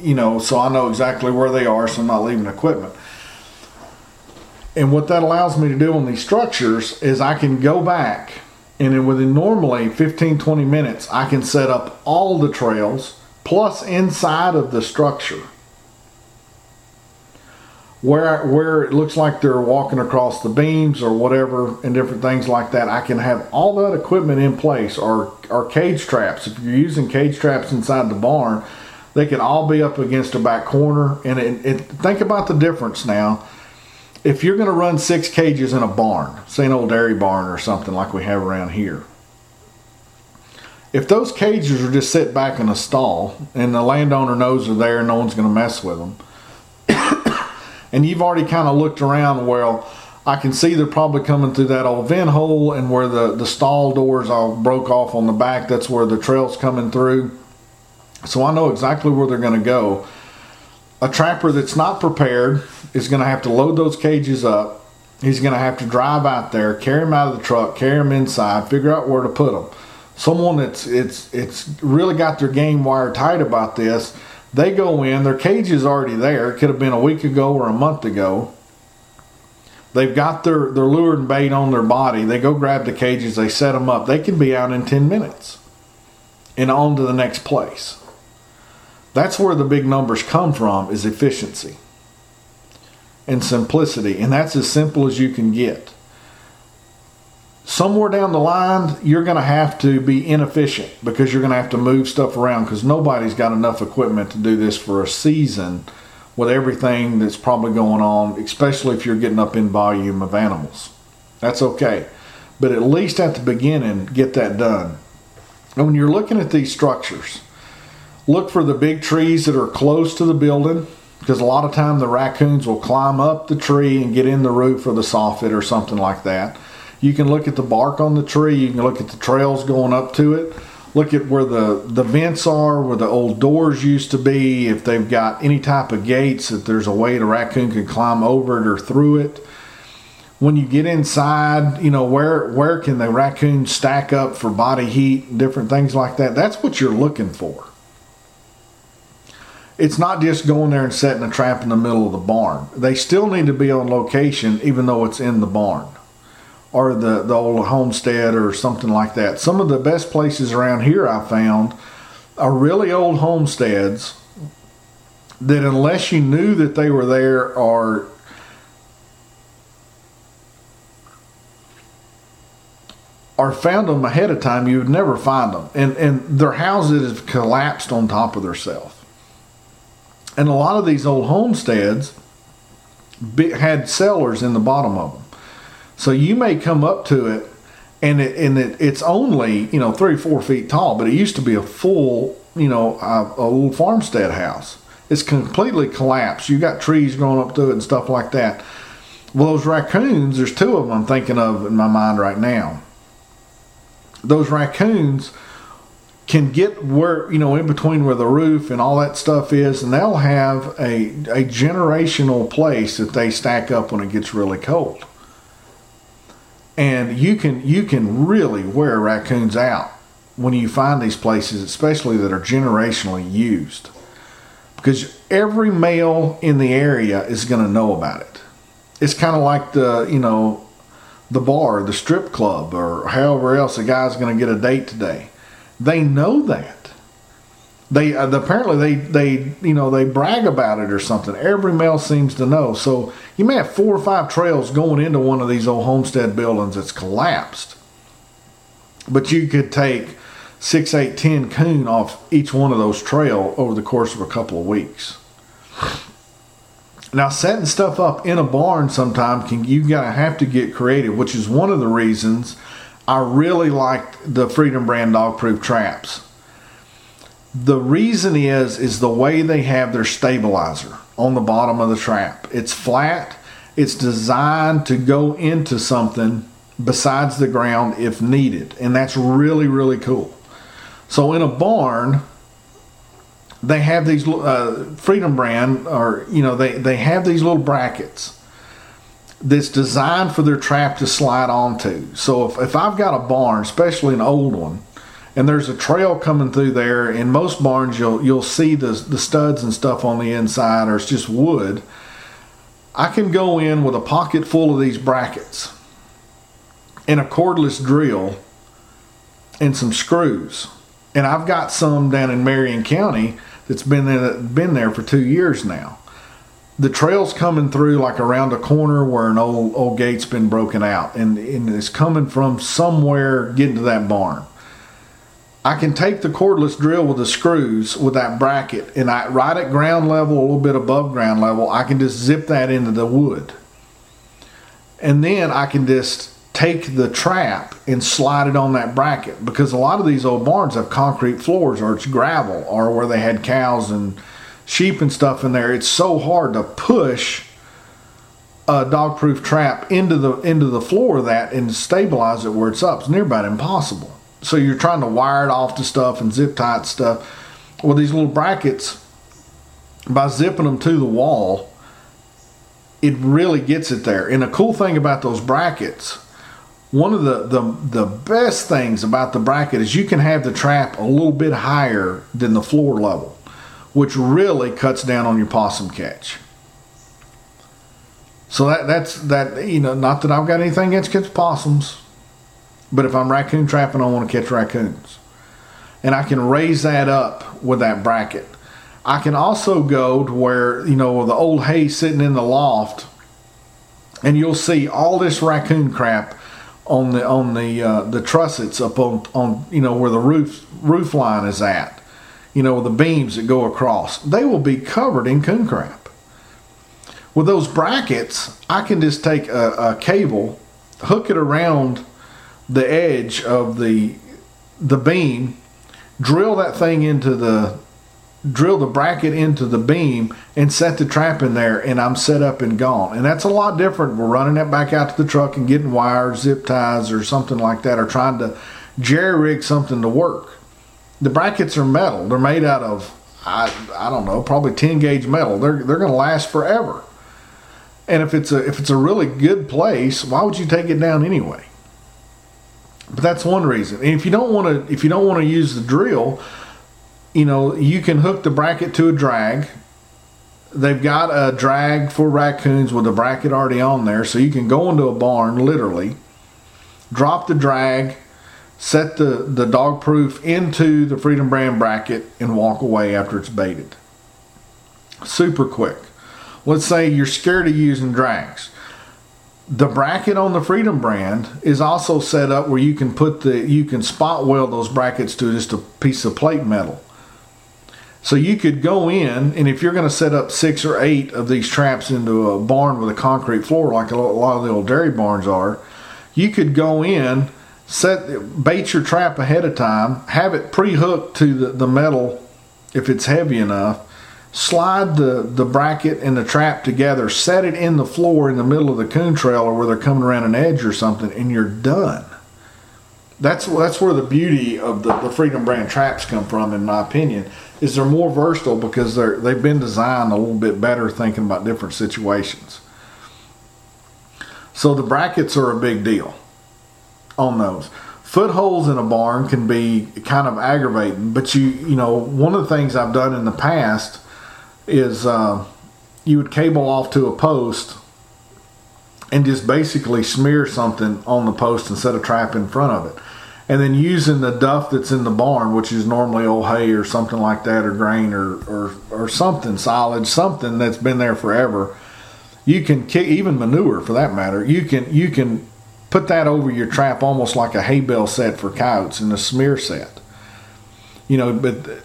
you know, so I know exactly where they are, so I'm not leaving equipment. And what that allows me to do on these structures is I can go back and then within normally 15 20 minutes I can set up all the trails plus inside of the structure. Where where it looks like they're walking across the beams or whatever and different things like that I can have all that equipment in place or or cage traps. If you're using cage traps inside the barn they can all be up against a back corner. And it, it, think about the difference now. If you're going to run six cages in a barn, say an old dairy barn or something like we have around here, if those cages are just sit back in a stall and the landowner knows they're there no one's going to mess with them, and you've already kind of looked around, well, I can see they're probably coming through that old vent hole and where the, the stall doors all broke off on the back, that's where the trail's coming through. So I know exactly where they're going to go a trapper that's not prepared is going to have to load those cages up. He's going to have to drive out there, carry them out of the truck, carry them inside, figure out where to put them. Someone that's it's it's really got their game wired tight about this. They go in, their cage is already there. It could have been a week ago or a month ago. They've got their, their lure and bait on their body. They go grab the cages, they set them up. They can be out in 10 minutes and on to the next place. That's where the big numbers come from is efficiency and simplicity. And that's as simple as you can get. Somewhere down the line, you're going to have to be inefficient because you're going to have to move stuff around because nobody's got enough equipment to do this for a season with everything that's probably going on, especially if you're getting up in volume of animals. That's okay. But at least at the beginning, get that done. And when you're looking at these structures, Look for the big trees that are close to the building because a lot of time the raccoons will climb up the tree and get in the roof or the soffit or something like that. You can look at the bark on the tree. You can look at the trails going up to it. Look at where the, the vents are, where the old doors used to be. If they've got any type of gates, if there's a way the raccoon can climb over it or through it. When you get inside, you know where where can the raccoon stack up for body heat, different things like that. That's what you're looking for it's not just going there and setting a trap in the middle of the barn. They still need to be on location, even though it's in the barn or the, the old homestead or something like that. Some of the best places around here I found are really old homesteads that, unless you knew that they were there or or found them ahead of time, you would never find them. And and their houses have collapsed on top of themselves. And a lot of these old homesteads had cellars in the bottom of them. So you may come up to it, and it and it, it's only you know three four feet tall, but it used to be a full you know a, little farmstead house. It's completely collapsed. You got trees growing up to it and stuff like that. Well, those raccoons, there's two of them I'm thinking of in my mind right now. Those raccoons can get where you know in between where the roof and all that stuff is and they'll have a, a generational place that they stack up when it gets really cold and you can you can really wear raccoons out when you find these places especially that are generationally used. Because every male in the area is going to know about it. It's kind of like the you know the bar the strip club or however else a guy's going to get a date today. They know that. They uh, apparently they they you know they brag about it or something. Every male seems to know. So you may have four or five trails going into one of these old homestead buildings that's collapsed, but you could take six, eight, ten coon off each one of those trail over the course of a couple of weeks. Now, setting stuff up in a barn sometime can you gotta have to get creative, which is one of the reasons I really liked the Freedom brand dog proof traps. The reason is is the way they have their stabilizer on the bottom of the trap. It's flat. It's designed to go into something besides the ground if needed, and that's really really cool. So in a barn, they have these uh, Freedom brand, or you know, they they have these little brackets that's designed for their trap to slide onto. So if, if I've got a barn, especially an old one, and there's a trail coming through there, in most barns you'll you'll see the the studs and stuff on the inside, or it's just wood. I can go in with a pocket full of these brackets and a cordless drill and some screws. And I've got some down in Marion County that's been there, been there for two years now the trail's coming through like around a corner where an old old gate's been broken out and, and it's coming from somewhere getting to that barn. I can take the cordless drill with the screws with that bracket and I right at ground level, a little bit above ground level, I can just zip that into the wood. And then I can just take the trap and slide it on that bracket because a lot of these old barns have concrete floors or it's gravel or where they had cows and sheep and stuff in there, it's so hard to push a dog-proof trap into the into the floor of that and stabilize it where it's up. It's near about impossible. So you're trying to wire it off to stuff and zip tie stuff. Well, these little brackets, by zipping them to the wall, it really gets it there. And the cool thing about those brackets, one of the, the the best things about the bracket is you can have the trap a little bit higher than the floor level which really cuts down on your possum catch. So that that's that you know, not that I've got anything against possums, but if I'm raccoon trapping, I want to catch raccoons, and I can raise that up with that bracket. I can also go to where you know the old hay sitting in the loft, and you'll see all this raccoon crap on the on the uh, the trussets up on on you know where the roof roof line is at you know, the beams that go across, they will be covered in coon crap. With those brackets, I can just take a, a cable, hook it around the edge of the the beam, drill that thing into the drill the bracket into the beam and set the trap in there and I'm set up and gone. And that's a lot different. We're running it back out to the truck and getting wires, zip ties or something like that or trying to jerry rig something to work the brackets are metal. They're made out of I I don't know, probably 10 gauge metal. They're they're going to last forever. And if it's a if it's a really good place, why would you take it down anyway? But that's one reason. And if you don't want to if you don't want to use the drill, you know, you can hook the bracket to a drag. They've got a drag for raccoons with a bracket already on there, so you can go into a barn literally, drop the drag, set the, the dog proof into the Freedom Brand bracket and walk away after it's baited. Super quick. Let's say you're scared of using drags. The bracket on the Freedom brand is also set up where you can put the you can spot weld those brackets to just a piece of plate metal. So you could go in, and if you're going to set up six or eight of these traps into a barn with a concrete floor, like a lot of the old dairy barns are, you could go in, set bait your trap ahead of time, have it pre-hooked to the, the metal if it's heavy enough, slide the, the bracket and the trap together, set it in the floor in the middle of the coon trailer where they're coming around an edge or something, and you're done. That's that's where the beauty of the, the Freedom brand traps come from, in my opinion is they're more versatile because they're they've been designed a little bit better thinking about different situations. So the brackets are a big deal on those. Footholds in a barn can be kind of aggravating, but you you know one of the things I've done in the past is uh, you would cable off to a post and just basically smear something on the post and set a trap in front of it and then using the duff that's in the barn, which is normally old hay or something like that, or grain or or, or something solid, something that's been there forever. You can kick even manure for that matter. You can you can put that over your trap almost like a hay bale set for coyotes and a smear set. You know, but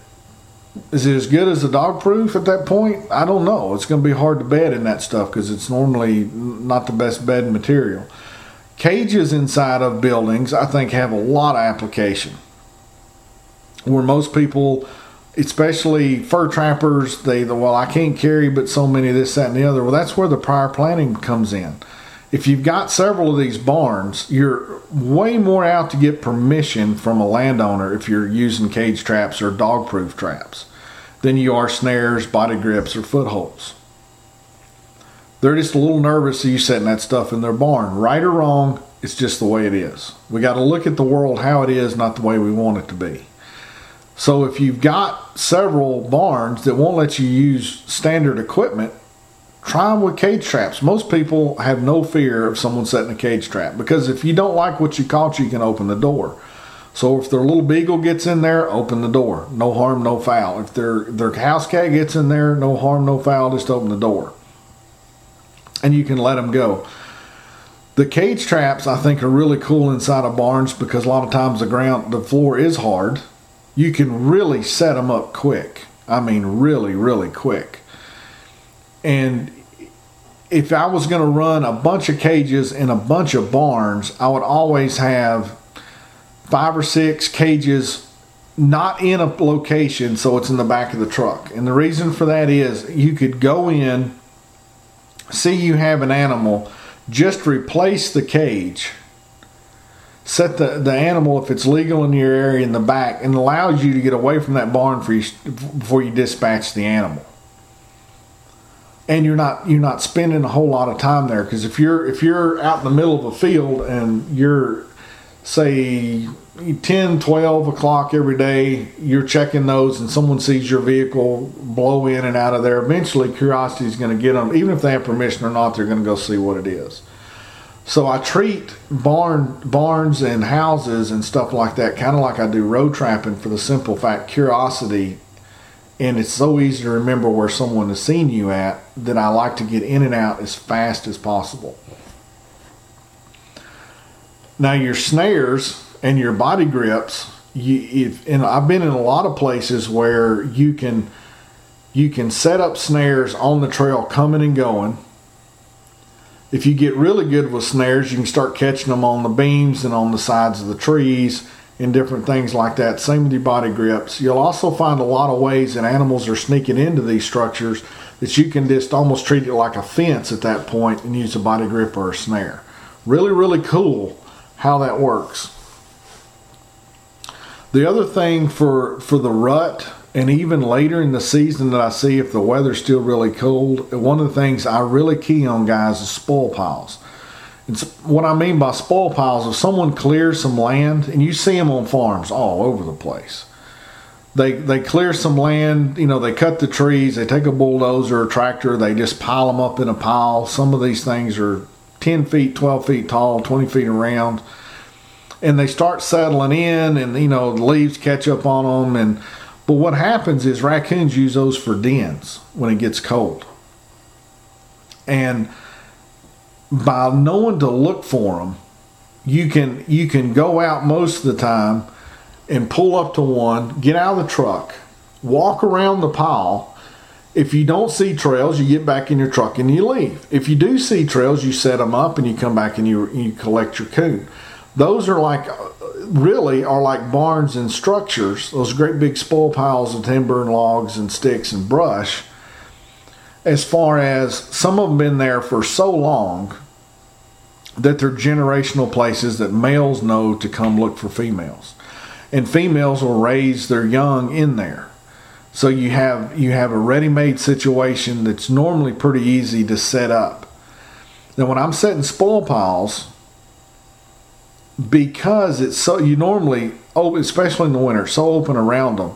is it as good as the dog proof at that point? I don't know. It's going to be hard to bed in that stuff because it's normally not the best bedding material. Cages inside of buildings, I think, have a lot of application. Where most people, especially fur trappers, they, well, I can't carry but so many of this, that, and the other. Well, that's where the prior planning comes in. If you've got several of these barns, you're way more out to get permission from a landowner if you're using cage traps or dog proof traps than you are snares, body grips, or footholds. They're just a little nervous of you setting that stuff in their barn. Right or wrong, it's just the way it is. We got to look at the world how it is, not the way we want it to be. So if you've got several barns that won't let you use standard equipment, try them with cage traps. Most people have no fear of someone setting a cage trap because if you don't like what you caught, you can open the door. So if their little beagle gets in there, open the door. No harm, no foul. If their their house cat gets in there, no harm, no foul. Just open the door and you can let them go. The cage traps I think are really cool inside of barns because a lot of times the ground, the floor is hard. You can really set them up quick. I mean, really, really quick. And if I was going to run a bunch of cages in a bunch of barns, I would always have five or six cages not in a location, so it's in the back of the truck. And the reason for that is you could go in see you have an animal, just replace the cage. Set the, the animal, if it's legal in your area, in the back, and allows you to get away from that barn for you, before you dispatch the animal. And you're not you're not spending a whole lot of time there because if you're if you're out in the middle of a field and you're say 10, 12 o'clock every day, you're checking those and someone sees your vehicle blow in and out of there, eventually curiosity is going to get them. Even if they have permission or not, they're going to go see what it is. So I treat barn barns and houses and stuff like that kind of like I do road trapping for the simple fact curiosity and it's so easy to remember where someone has seen you at that I like to get in and out as fast as possible. Now your snares and your body grips, you if and I've been in a lot of places where you can you can set up snares on the trail coming and going. If you get really good with snares, you can start catching them on the beams and on the sides of the trees and different things like that. Same with your body grips. You'll also find a lot of ways that animals are sneaking into these structures that you can just almost treat it like a fence at that point and use a body grip or a snare. Really, really cool how that works. The other thing for for the rut and even later in the season that I see if the weather's still really cold, one of the things I really key on guys is spoil piles. What I mean by spoil piles is someone clears some land and you see them on farms all over the place. They they clear some land, you know, they cut the trees, they take a bulldozer or a tractor, they just pile them up in a pile. Some of these things are 10 feet, 12 feet tall, 20 feet around. And they start settling in, and you know, the leaves catch up on them. And but what happens is raccoons use those for dens when it gets cold. And by knowing to look for them, you can you can go out most of the time and pull up to one, get out of the truck, walk around the pile. If you don't see trails, you get back in your truck and you leave. If you do see trails, you set them up and you come back and you you collect your coon. Those are like really are like barns and structures. Those great big spoil piles of timber and logs and sticks and brush. As far as some of them been there for so long that they're generational places that males know to come look for females. And females will raise their young in there. So you have you have a ready-made situation that's normally pretty easy to set up. Now when i'm setting spoil piles because it's so you normally oh especially in the winter so open around them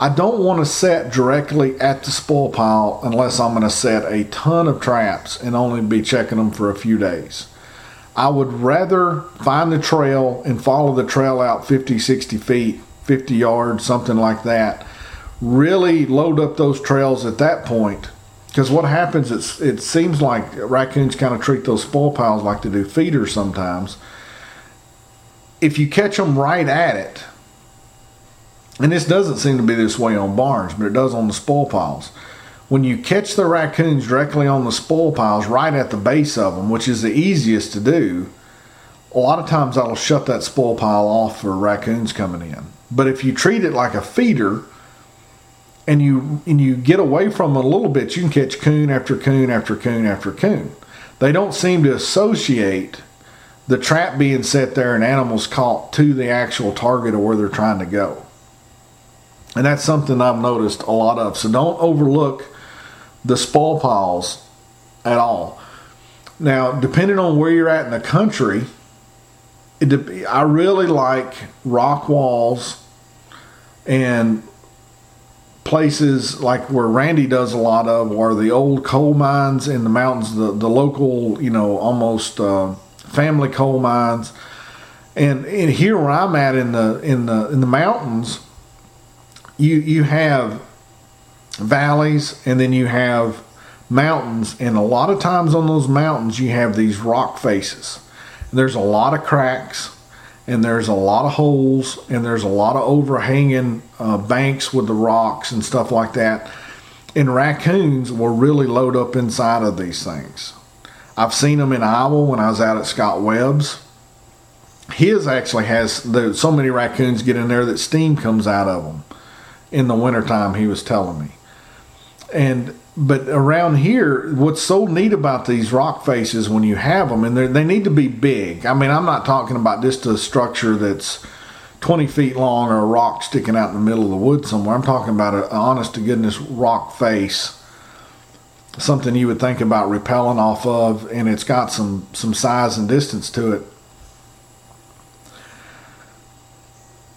i don't want to set directly at the spoil pile unless i'm going to set a ton of traps and only be checking them for a few days I would rather find the trail and follow the trail out 50, 60 feet, 50 yards, something like that. Really load up those trails at that point. Because what happens, is it seems like raccoons kind of treat those spoil piles like they do feeders sometimes. If you catch them right at it, and this doesn't seem to be this way on barns, but it does on the spoil piles when you catch the raccoons directly on the spoil piles right at the base of them, which is the easiest to do, a lot of times that'll shut that spoil pile off for raccoons coming in. But if you treat it like a feeder and you and you get away from it a little bit, you can catch coon after coon after coon after coon. They don't seem to associate the trap being set there and animals caught to the actual target or where they're trying to go. And that's something I've noticed a lot of. So don't overlook the spoil piles at all. Now, depending on where you're at in the country, it, I really like rock walls and places like where Randy does a lot of, or the old coal mines in the mountains, the, the local, you know, almost uh, family coal mines. And, and here where I'm at in the in the in the mountains, you you have valleys and then you have mountains. And a lot of times on those mountains you have these rock faces. There's a lot of cracks and there's a lot of holes and there's a lot of overhanging uh, banks with the rocks and stuff like that. And raccoons will really load up inside of these things. I've seen them in iowa when i was out at scott webb's. His actually has the, so many raccoons get in there that steam comes out of them in the wintertime he was telling me and but around here, what's so neat about these rock faces when you have them, and they need to be big. I mean, I'm not talking about just a structure that's 20 feet long or a rock sticking out in the middle of the wood somewhere. I'm talking about an honest to goodness rock face, something you would think about repelling off of, and it's got some some size and distance to it.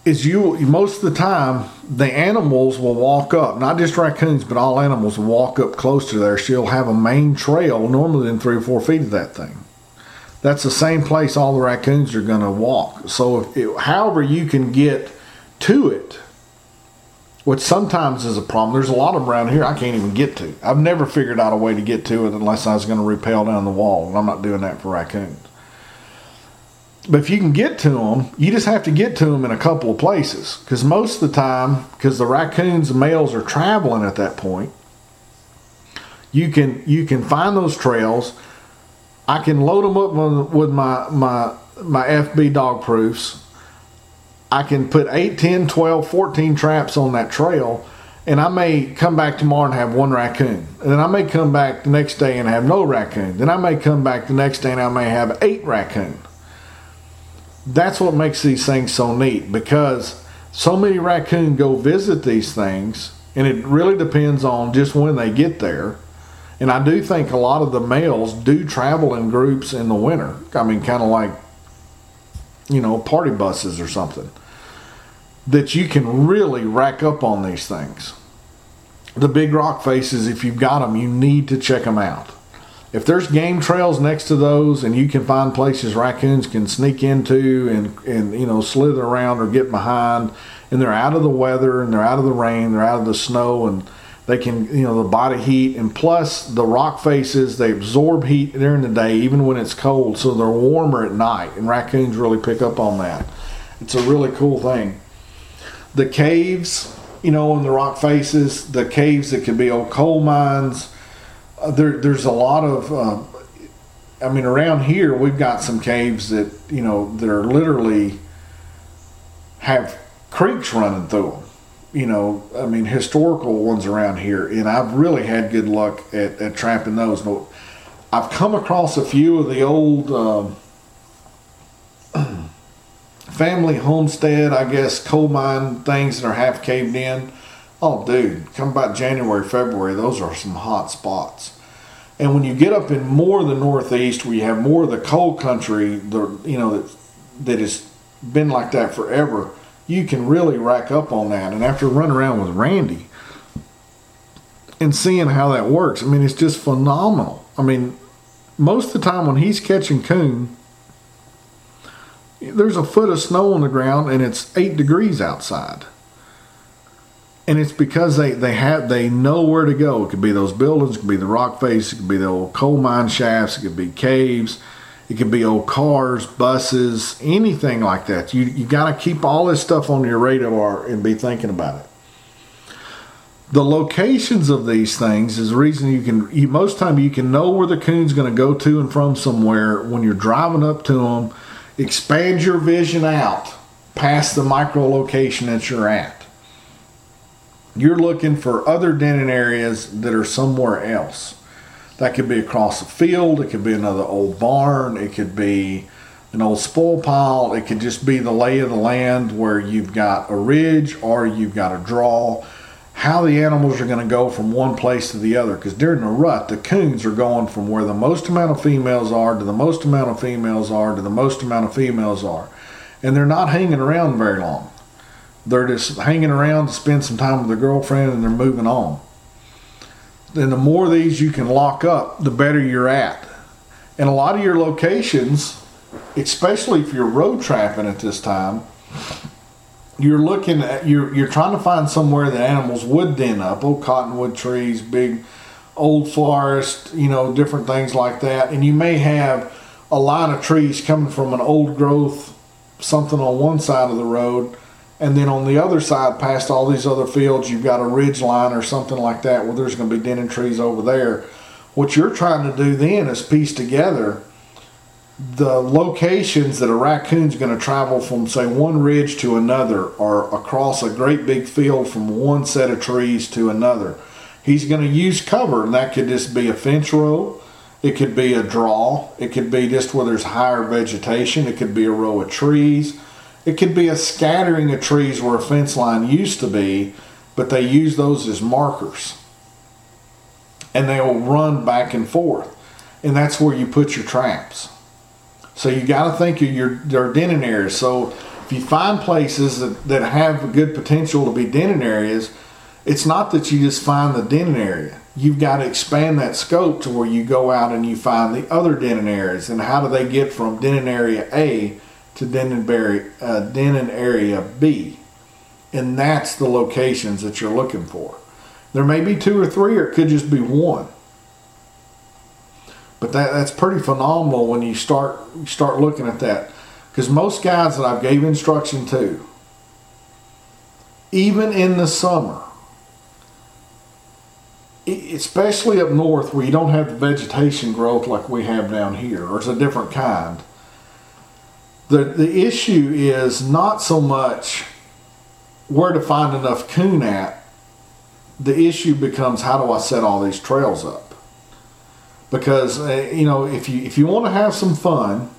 Is you most of the time the animals will walk up not just raccoons but all animals will walk up close to there. She'll have a main trail normally in three or four feet of that thing. That's the same place all the raccoons are going to walk. So it, however you can get to it which sometimes is a problem there's a lot of them around here i can't even get to. I've never figured out a way to get to it unless i was going to rappel down the wall and i'm not doing that for raccoons but if you can get to them, you just have to get to them in a couple of places. Because most of the time, because the raccoons and males are traveling at that point, you can you can find those trails. I can load them up with my my my FB dog proofs. I can put 8, 10, 12, 14 traps on that trail, and I may come back tomorrow and have one raccoon. And then I may come back the next day and have no raccoon. Then I may come back the next day and I may have eight raccoon that's what makes these things so neat because so many raccoon go visit these things and it really depends on just when they get there. And i do think a lot of the males do travel in groups in the winter. I mean kind of like you know party buses or something that you can really rack up on these things. The big rock faces if you've got them you need to check them out if there's game trails next to those and you can find places raccoons can sneak into and, and you know slither around or get behind and they're out of the weather and they're out of the rain they're out of the snow and they can you know the body heat and plus the rock faces they absorb heat during the day even when it's cold so they're warmer at night and raccoons really pick up on that it's a really cool thing the caves you know, in the rock faces, the caves that could be old coal mines. Uh, there, there's a lot of. Uh, I mean, around here we've got some caves that you know that are literally have creeks running through them. You know, I mean, historical ones around here, and I've really had good luck at, at trapping those. But I've come across a few of the old. Um, family homestead, I guess, coal mine things that are half caved in. Oh, dude, come about January, February, those are some hot spots. And when you get up in more of the Northeast, where you have more of the cold country, the you know that that has been like that forever, you can really rack up on that. And after running around with Randy and seeing how that works, I mean, it's just phenomenal. I mean, most of the time when he's catching coon, there's a foot of snow on the ground and it's eight degrees outside. And it's because they, they have they know where to go. It could be those buildings, it could be the rock face, it could be the old coal mine shafts, it could be caves, it could be old cars, buses, anything like that. You you gotta keep all this stuff on your radar and be thinking about it. The locations of these things is the reason you can you, most time you can know where the coon's going to go to and from somewhere when you're driving up to them expand your vision out past the micro location that you're at. You're looking for other denning areas that are somewhere else. That could be across a field, it could be another old barn, it could be an old spoil pile, it could just be the lay of the land where you've got a ridge or you've got a draw how the animals are going to go from one place to the other. Because during the rut, the coons are going from where the most amount of females are to the most amount of females are to the most amount of females are. And they're not hanging around very long. They're just hanging around to spend some time with their girlfriend and they're moving on. Then the more of these you can lock up, the better you're at. And a lot of your locations, especially if you're road trapping at this time, you're looking at you're you're trying to find somewhere that animals would den up old cottonwood trees big old forest you know different things like that and you may have a line of trees coming from an old growth something on one side of the road and then on the other side past all these other fields you've got a ridge line or something like that where there's going to be denning trees over there what you're trying to do then is piece together the locations that a raccoon's going to travel from, say, one ridge to another or across a great big field from one set of trees to another. He's going to use cover, and that could just be a fence row. It could be a draw. It could be just where there's higher vegetation. It could be a row of trees. It could be a scattering of trees where a fence line used to be, but they use those as markers. And they'll run back and forth. And that's where you put your traps. So you got to think of your denning areas. So if you find places that, that have a good potential to be denning areas, it's not that you just find the denning area. You've got to expand that scope to where you go out and you find the other denning areas. And how do they get from denning area A to area, uh, denning area B? And that's the locations that you're looking for. There may be two or three, or it could just be one. But that, that's pretty phenomenal when you start start looking at that. Because most guys that I've gave instruction to, even in the summer, especially up north where you don't have the vegetation growth like we have down here, or it's a different kind. The, the issue is not so much where to find enough coon at. The issue becomes how do I set all these trails up? because uh, you know if you if you want to have some fun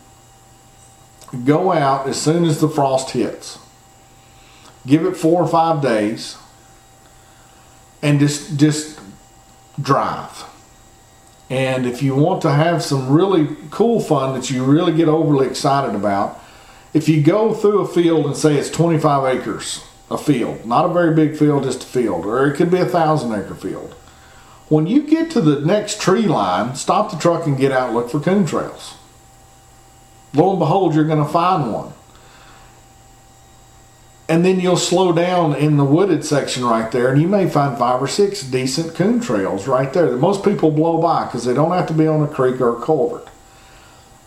go out as soon as the frost hits give it four or five days and just just drive and if you want to have some really cool fun that you really get overly excited about if you go through a field and say it's 25 acres a field not a very big field just a field or it could be a thousand acre field when you get to the next tree line, stop the truck and get out and look for coon trails. Lo and behold, you're going to find one. And then you'll slow down in the wooded section right there, and you may find five or six decent coon trails right there that most people blow by because they don't have to be on a creek or a culvert.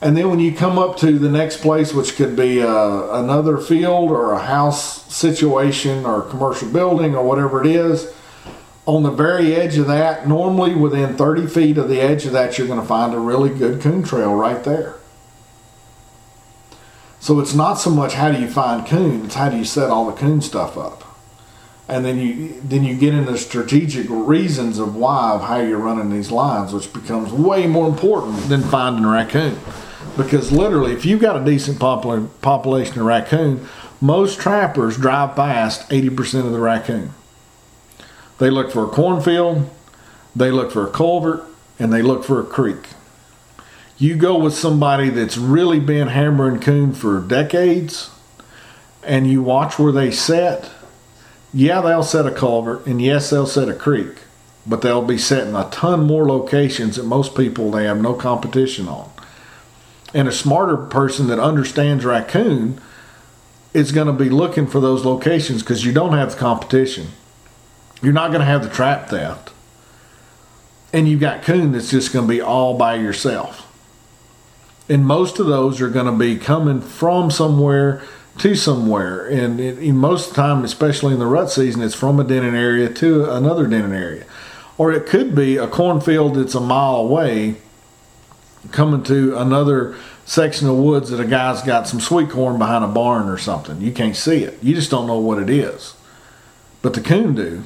And then when you come up to the next place, which could be uh, another field or a house situation or a commercial building or whatever it is, on the very edge of that, normally within 30 feet of the edge of that, you're going to find a really good coon trail right there. So it's not so much how do you find coon, it's how do you set all the coon stuff up. And then you then you get into strategic reasons of why of how you're running these lines, which becomes way more important than finding a raccoon. Because literally, if you've got a decent popula- population of raccoon, most trappers drive past 80% of the raccoon. They look for a cornfield, they look for a culvert, and they look for a creek. You go with somebody that's really been hammering coon for decades, and you watch where they set. Yeah, they'll set a culvert, and yes, they'll set a creek, but they'll be setting a ton more locations that most people they have no competition on. And a smarter person that understands raccoon is going to be looking for those locations because you don't have the competition. You're not going to have the trap theft. And you've got coon that's just going to be all by yourself. And most of those are going to be coming from somewhere to somewhere. And it, in most of the time, especially in the rut season, it's from a denning area to another denning area. Or it could be a cornfield that's a mile away coming to another section of woods that a guy's got some sweet corn behind a barn or something. You can't see it. You just don't know what it is. But the coon do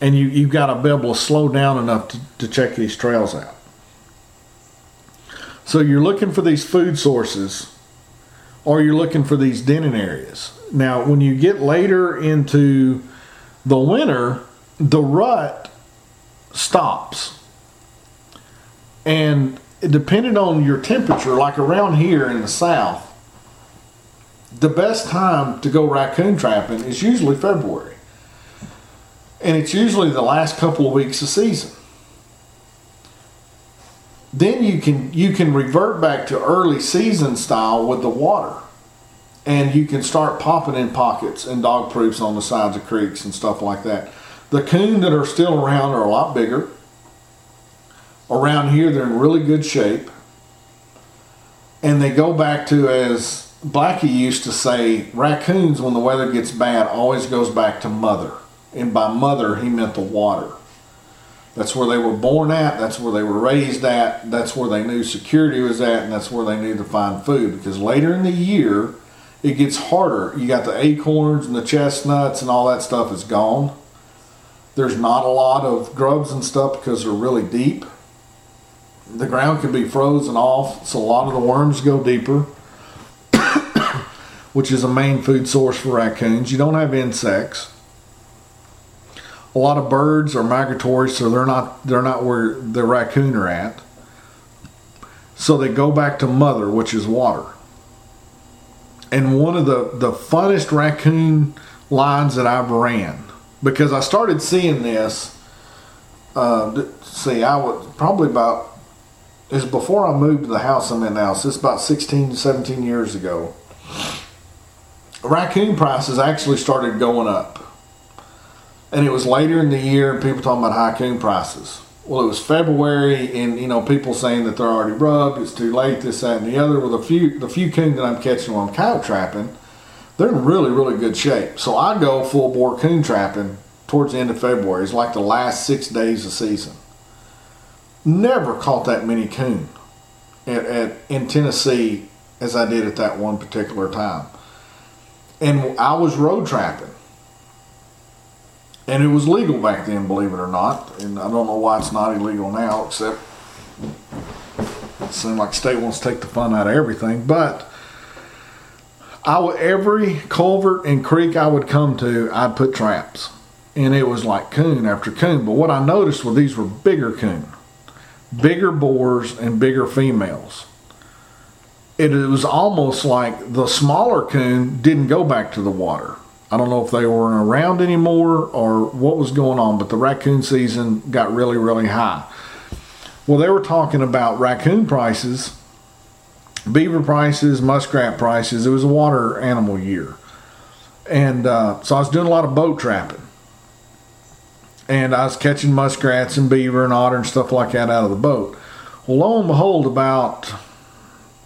and you you've got to be able to slow down enough to, to check these trails out. So you're looking for these food sources, or you're looking for these denning areas. Now, when you get later into the winter, the rut stops, and depending on your temperature, like around here in the south, the best time to go raccoon trapping is usually February and it's usually the last couple of weeks of season. Then you can you can revert back to early season style with the water, and you can start popping in pockets and dog proofs on the sides of creeks and stuff like that. The coon that are still around are a lot bigger. Around here, they're in really good shape, and they go back to as Blackie used to say, raccoons when the weather gets bad always goes back to mother and by mother he meant the water. That's where they were born at, that's where they were raised at, that's where they knew security was at, and that's where they knew to find food. Because later in the year, it gets harder. You got the acorns and the chestnuts and all that stuff is gone. There's not a lot of grubs and stuff because they're really deep. The ground can be frozen off, so a lot of the worms go deeper, which is a main food source for raccoons. You don't have insects a lot of birds are migratory, so they're not they're not where the raccoon are at. So they go back to mother, which is water. And one of the the funnest raccoon lines that I've ran because I started seeing this. Uh, see, I was probably about is before I moved to the house I'm in now. So it's about 16, 17 years ago. Raccoon prices actually started going up and it was later in the year and people talking about high prices. Well, it was February, and you know people saying that they're already rubbed. It's too late. This, that, and the other. Well, the few the few coon that I'm catching while I'm coyote trapping, they're in really really good shape. So I go full bore coon trapping towards the end of February. It's like the last six days of season. Never caught that many coon at, at in Tennessee as I did at that one particular time. And I was road trapping and it was legal back then, believe it or not. And I don't know why it's not illegal now, except it seems like state wants to take the fun out of everything. But I would every culvert and creek I would come to, I'd put traps, and it was like coon after coon. But what I noticed was these were bigger coon, bigger boars and bigger females. It, it was almost like the smaller coon didn't go back to the water I don't know if they weren't around anymore or what was going on, but the raccoon season got really, really high. Well, they were talking about raccoon prices, beaver prices, muskrat prices. It was a water animal year. And uh, so I was doing a lot of boat trapping. And I was catching muskrats and beaver and otter and stuff like that out of the boat. Well, lo and behold, about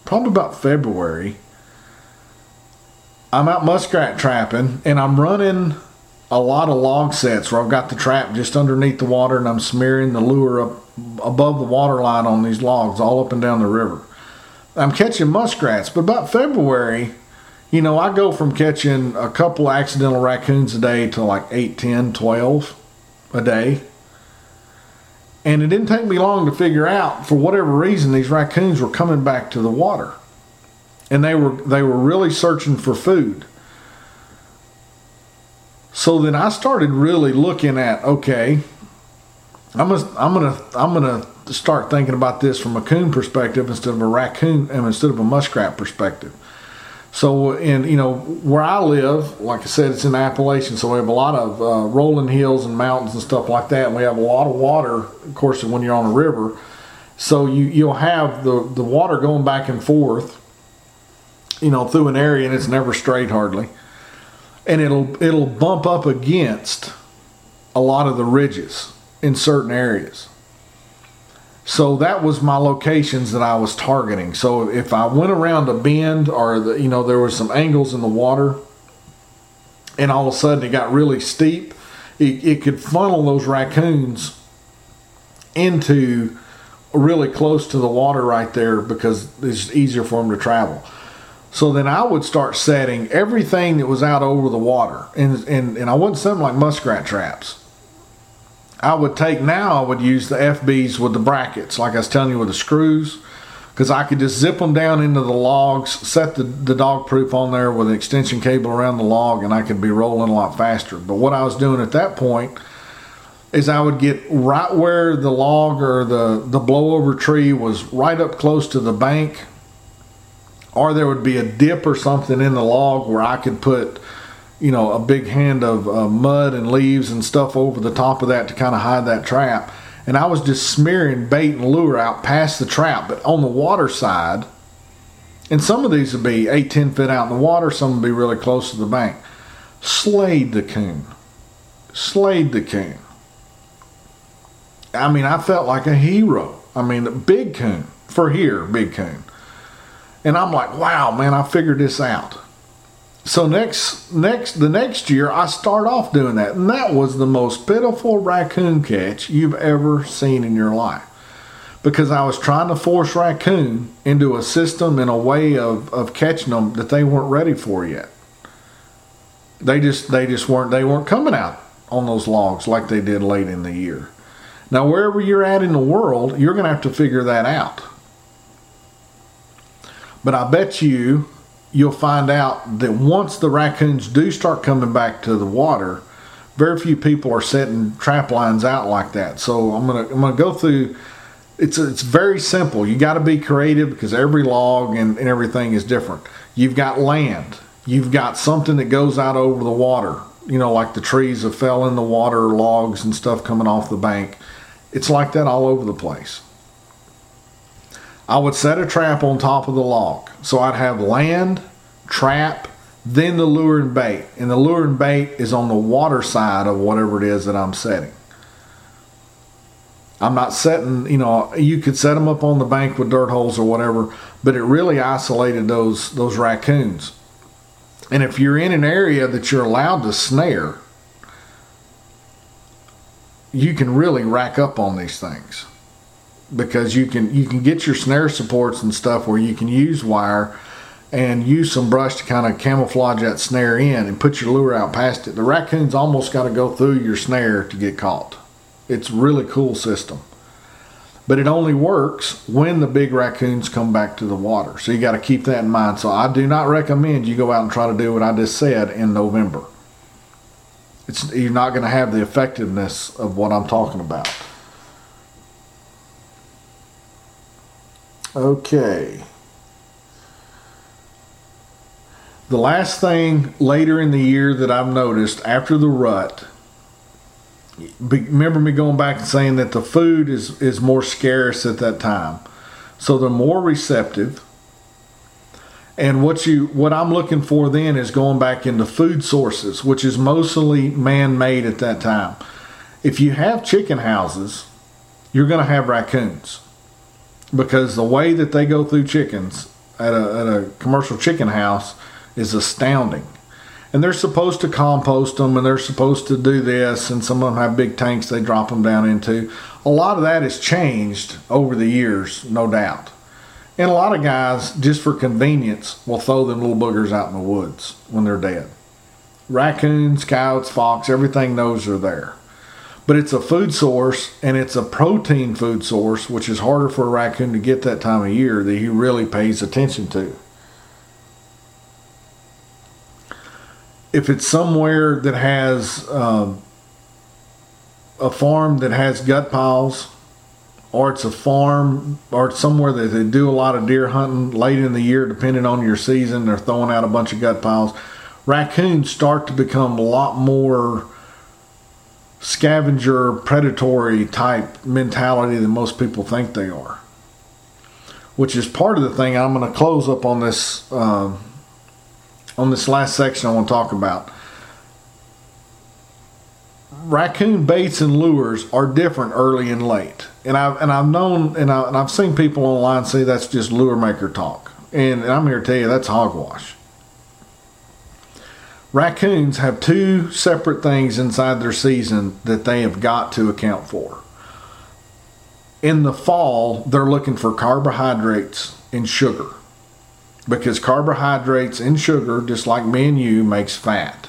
probably about February. I'm out muskrat trapping and I'm running a lot of log sets where I've got the trap just underneath the water and I'm smearing the lure up above the water line on these logs all up and down the river. I'm catching muskrats, but about February, you know, I go from catching a couple accidental raccoons a day to like 8, 10, 12 a day. And it didn't take me long to figure out, for whatever reason, these raccoons were coming back to the water. And they were they were really searching for food. So then I started really looking at, okay, I'm gonna I'm gonna I'm gonna start thinking about this from a coon perspective instead of a raccoon and instead of a muskrat perspective. So, and you know where I live, like I said, it's in Appalachian, so we have a lot of uh, rolling hills and mountains and stuff like that. And we have a lot of water, of course, when you're on a river. So you you'll have the the water going back and forth, you know, through an area, and it's never straight hardly, and it'll it'll bump up against a lot of the ridges in certain areas. So that was my locations that I was targeting. So if I went around a bend or the, you know there was some angles in the water, and all of a sudden it got really steep, it, it could funnel those raccoons into really close to the water right there because it's easier for them to travel. So then I would start setting everything that was out over the water, and and, and I wouldn't setting like muskrat traps. I would take now, I would use the FBs with the brackets, like I was telling you with the screws, because I could just zip them down into the logs, set the, the dog proof on there with an extension cable around the log, and I could be rolling a lot faster. But what I was doing at that point is I would get right where the log or the, the blowover tree was right up close to the bank, or there would be a dip or something in the log where I could put you know, a big hand of uh, mud and leaves and stuff over the top of that to kind of hide that trap. And I was just smearing bait and lure out past the trap, but on the water side, and some of these would be 8, 10 feet out in the water, some would be really close to the bank. Slayed the coon. Slayed the coon. I mean, I felt like a hero. I mean, the big coon, for here, big coon. And I'm like, wow, man, I figured this out. So next next the next year I start off doing that. And that was the most pitiful raccoon catch you've ever seen in your life. Because I was trying to force raccoon into a system and a way of, of catching them that they weren't ready for yet. They just they just weren't they weren't coming out on those logs like they did late in the year. Now wherever you're at in the world you're to have to figure that out but I bet you you'll find out that once the raccoons do start coming back to the water, very few people are setting trap lines out like that. So I'm gonna I'm gonna go through. It's it's very simple. You got to be creative because every log and, and everything is different. You've got land. You've got something that goes out over the water. You know, like the trees that fell in the water, logs and stuff coming off the bank. It's like that all over the place. I would set a trap on top of the log. So I'd have land, trap, then the lure and bait. And the lure and bait is on the water side of whatever it is that I'm setting. I'm not setting, you know, you could set them up on the bank with dirt holes or whatever, but it really isolated those those raccoons. And if you're in an area that you're allowed to snare, you can really rack up on these things because you can you can get your snare supports and stuff where you can use wire and use some brush to kind of camouflage that snare in and put your lure out past it. The raccoons almost got to go through your snare to get caught. It's a really cool system. But it only works when the big raccoons come back to the water. So you got to keep that in mind. So I do not recommend you go out and try to do what I just said in November. It's you're not going to have the effectiveness of what I'm talking about. Okay. The last thing later in the year that I've noticed after the rut, remember me going back and saying that the food is, is more scarce at that time. So they're more receptive. And what you what I'm looking for then is going back into food sources, which is mostly man-made at that time. If you have chicken houses, you're going to have raccoons because the way that they go through chickens at a, at a commercial chicken house is astounding. And they're supposed to compost them and they're supposed to do this, and some of them have big tanks they drop them down into. A lot of that has changed over the years, no doubt. And a lot of guys, just for convenience, will throw them little boogers out in the woods when they're dead. Raccoons, coyotes, fox, everything those are there. But it's a food source and it's a protein food source, which is harder for a raccoon to get that time of year that he really pays attention to. If it's somewhere that has um, a farm that has gut piles, or it's a farm, or it's somewhere that they do a lot of deer hunting late in the year, depending on your season, they're throwing out a bunch of gut piles. Raccoons start to become a lot more scavenger predatory type mentality than most people think they are. Which is part of the thing i'm going to close up on this um, on this last section i want to talk about. Raccoon baits and lures are different early and late. And i've and i've known and, I, and i've seen people online say that's just lure maker talk. And, and i'm here to tell you that's hogwash raccoons have two separate things inside their season that they have got to account for. In the fall, they're looking for carbohydrates and sugar because carbohydrates and sugar, just like me and you, makes fat.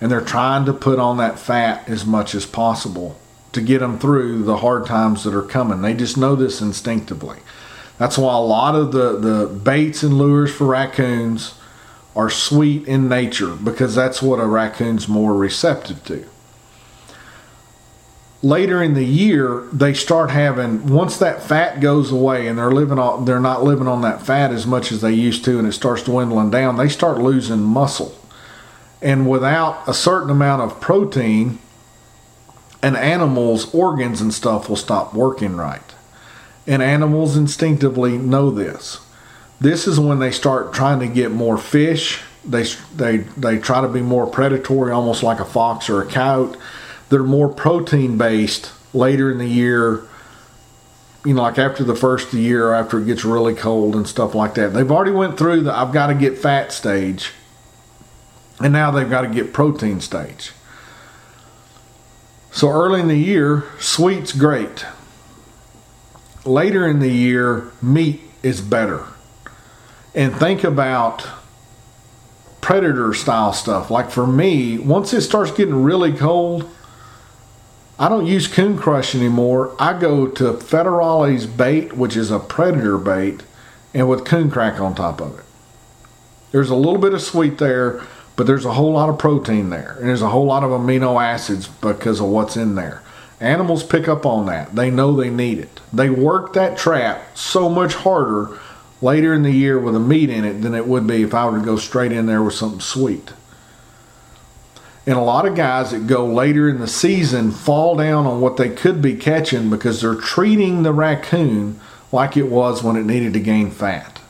And they're trying to put on that fat as much as possible to get them through the hard times that are coming. They just know this instinctively. That's why a lot of the, the baits and lures for raccoons are sweet in nature because that's what a raccoon's more receptive to. Later in the year, they start having once that fat goes away and they're living on they're not living on that fat as much as they used to and it starts dwindling down, they start losing muscle. And without a certain amount of protein, an animal's organs and stuff will stop working right. And animals instinctively know this. This is when they start trying to get more fish. They they they try to be more predatory, almost like a fox or a coyote. They're more protein based later in the year. You know, like after the first year, after it gets really cold and stuff like that. They've already went through the I've got to get fat stage, and now they've got to get protein stage. So early in the year, sweet's great. Later in the year, meat is better and think about predator style stuff. Like for me, once it starts getting really cold, I don't use coon crush anymore. I go to Federale's bait, which is a predator bait, and with coon crack on top of it. There's a little bit of sweet there, but there's a whole lot of protein there, and there's a whole lot of amino acids because of what's in there. Animals pick up on that. They know they need it. They work that trap so much harder later in the year with a meat in it than it would be if I were to go straight in there with something sweet. And a lot of guys that go later in the season fall down on what they could be catching because they're treating the raccoon like it was when it needed to gain fat.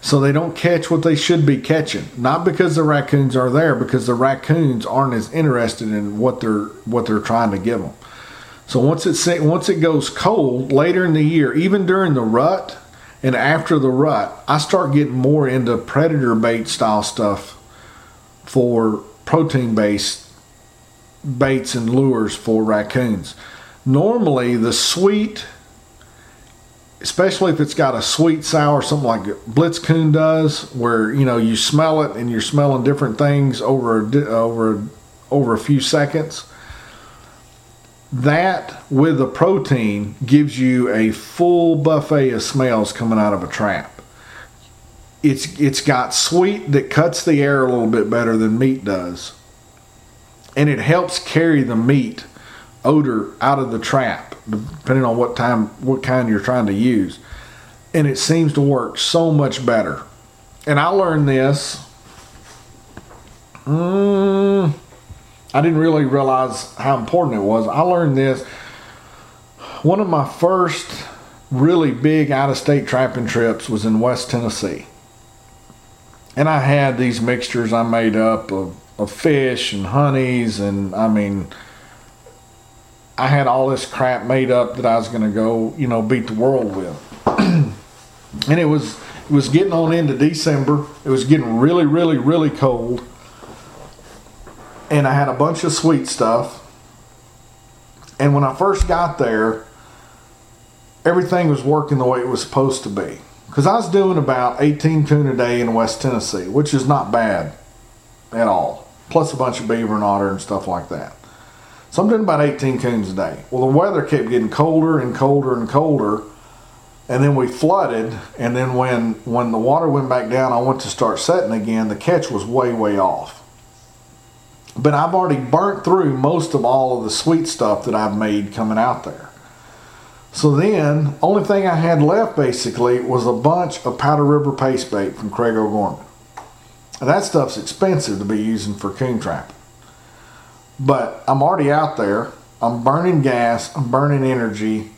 So they don't catch what they should be catching. Not because the raccoons are there, because the raccoons aren't as interested in what they're what they're trying to give them. So once it once it goes cold later in the year, even during the rut and after the rut, I start getting more into predator bait style stuff for protein based baits and lures for raccoons. Normally, the sweet, especially if it's got a sweet sour, something like Blitzcoon does, where you know you smell it and you're smelling different things over over over a few seconds that with the protein gives you a full buffet of smells coming out of a trap. It's it's got sweet that cuts the air a little bit better than meat does. And it helps carry the meat odor out of the trap, depending on what time what kind you're trying to use. And it seems to work so much better. And I learned this. Mm, I didn't really realize how important it was. I learned this. One of my first really big out of state trapping trips was in West Tennessee. And I had these mixtures I made up of, of fish and honeys, and I mean, I had all this crap made up that I was going to go, you know, beat the world with. and it was it was getting on into December. It was getting really, really, really cold, and I had a bunch of sweet stuff. And when I first got there, everything was working the way it was supposed to be. Because I was doing about 18 coon a day in West Tennessee, which is not bad at all. Plus a bunch of beaver and otter and stuff like that. So I'm doing about 18 coons a day. Well, the weather kept getting colder and colder and colder. And then we flooded. And then when, when the water went back down, I went to start setting again. The catch was way, way off. But I've already burnt through most of all of the sweet stuff that I've made coming out there. So then, only thing I had left basically was a bunch of Powder River paste bait from Craig O'Gorman. And that stuff's expensive to be using for coon trapping. But I'm already out there. I'm burning gas. I'm burning energy.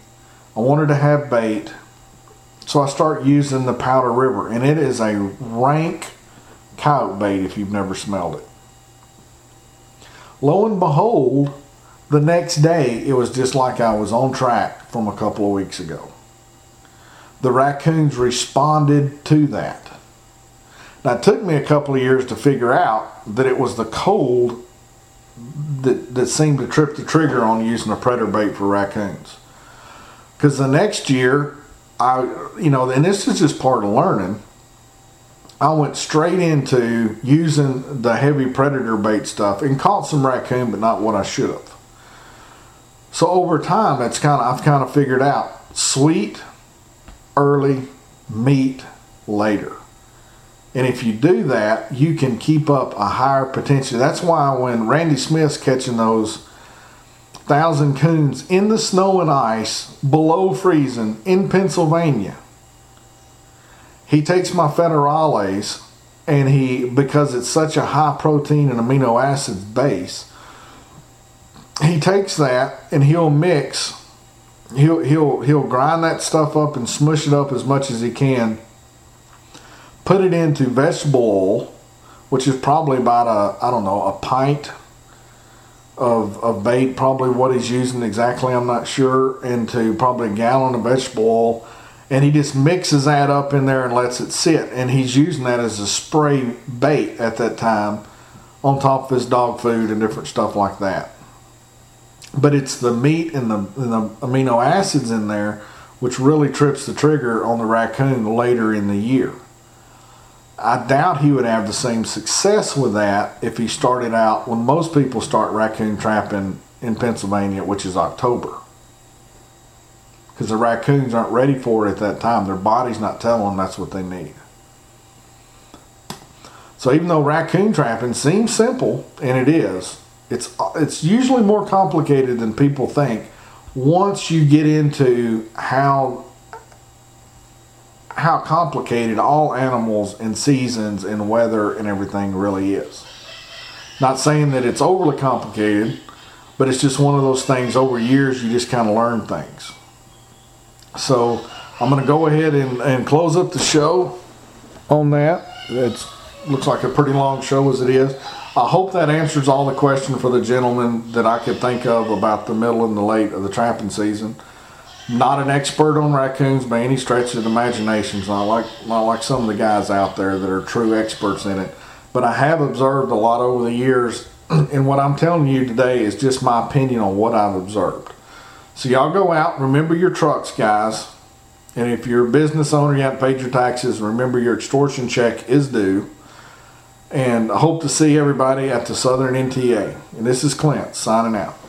I wanted to have bait. So I start using the Powder River. And it is a rank coyote bait if you've never smelled it. Lo and behold, the next day it was just like I was on track from a couple of weeks ago. The raccoons responded to that. Now, it took me a couple of years to figure out that it was the cold that, that seemed to trip the trigger on using a predator bait for raccoons. Because the next year, I, you know, and this is just part of learning. I went straight into using the heavy predator bait stuff and caught some raccoon, but not what I should have. So over time, it's kind of I've kind of figured out sweet, early, meat later. And if you do that, you can keep up a higher potential. That's why when Randy Smith's catching those thousand coons in the snow and ice below freezing in Pennsylvania, he takes my federales and he because it's such a high protein and amino acids base, he takes that and he'll mix he'll he'll he'll grind that stuff up and smush it up as much as he can put it into vegetable oil which is probably about a i don't know a pint of, of bait probably what he's using exactly i'm not sure into probably a gallon of vegetable oil and he just mixes that up in there and lets it sit and he's using that as a spray bait at that time on top of his dog food and different stuff like that but it's the meat and the, and the amino acids in there which really trips the trigger on the raccoon later in the year. I doubt he would have the same success with that if he started out when most people start raccoon trapping in Pennsylvania, which is October. Because the raccoons aren't ready for it at that time. Their body's not telling them that's what they need. So even though raccoon trapping seems simple, and it is, it's it's usually more complicated than people think once you get into how how complicated all animals and seasons and weather and everything really is. Not saying that it's overly complicated, but it's just one of those things over years you just kind of learn things. So I'm going to go ahead and, and close up the show on that. It looks like a pretty long show as it is. I hope that answers all the questions for the gentleman that I could think of about the middle and the late of the trapping season. Not an expert on raccoons by any stretch of the imagination. I like not like some of the guys out there that are true experts in it. But I have observed a lot over the years, and what I'm telling you today is just my opinion on what I've observed. So y'all go out, remember your trucks, guys. And if you're a business owner, you haven't paid your taxes, remember your extortion check is due. And I hope to see everybody at the Southern NTA. And this is Clint signing out.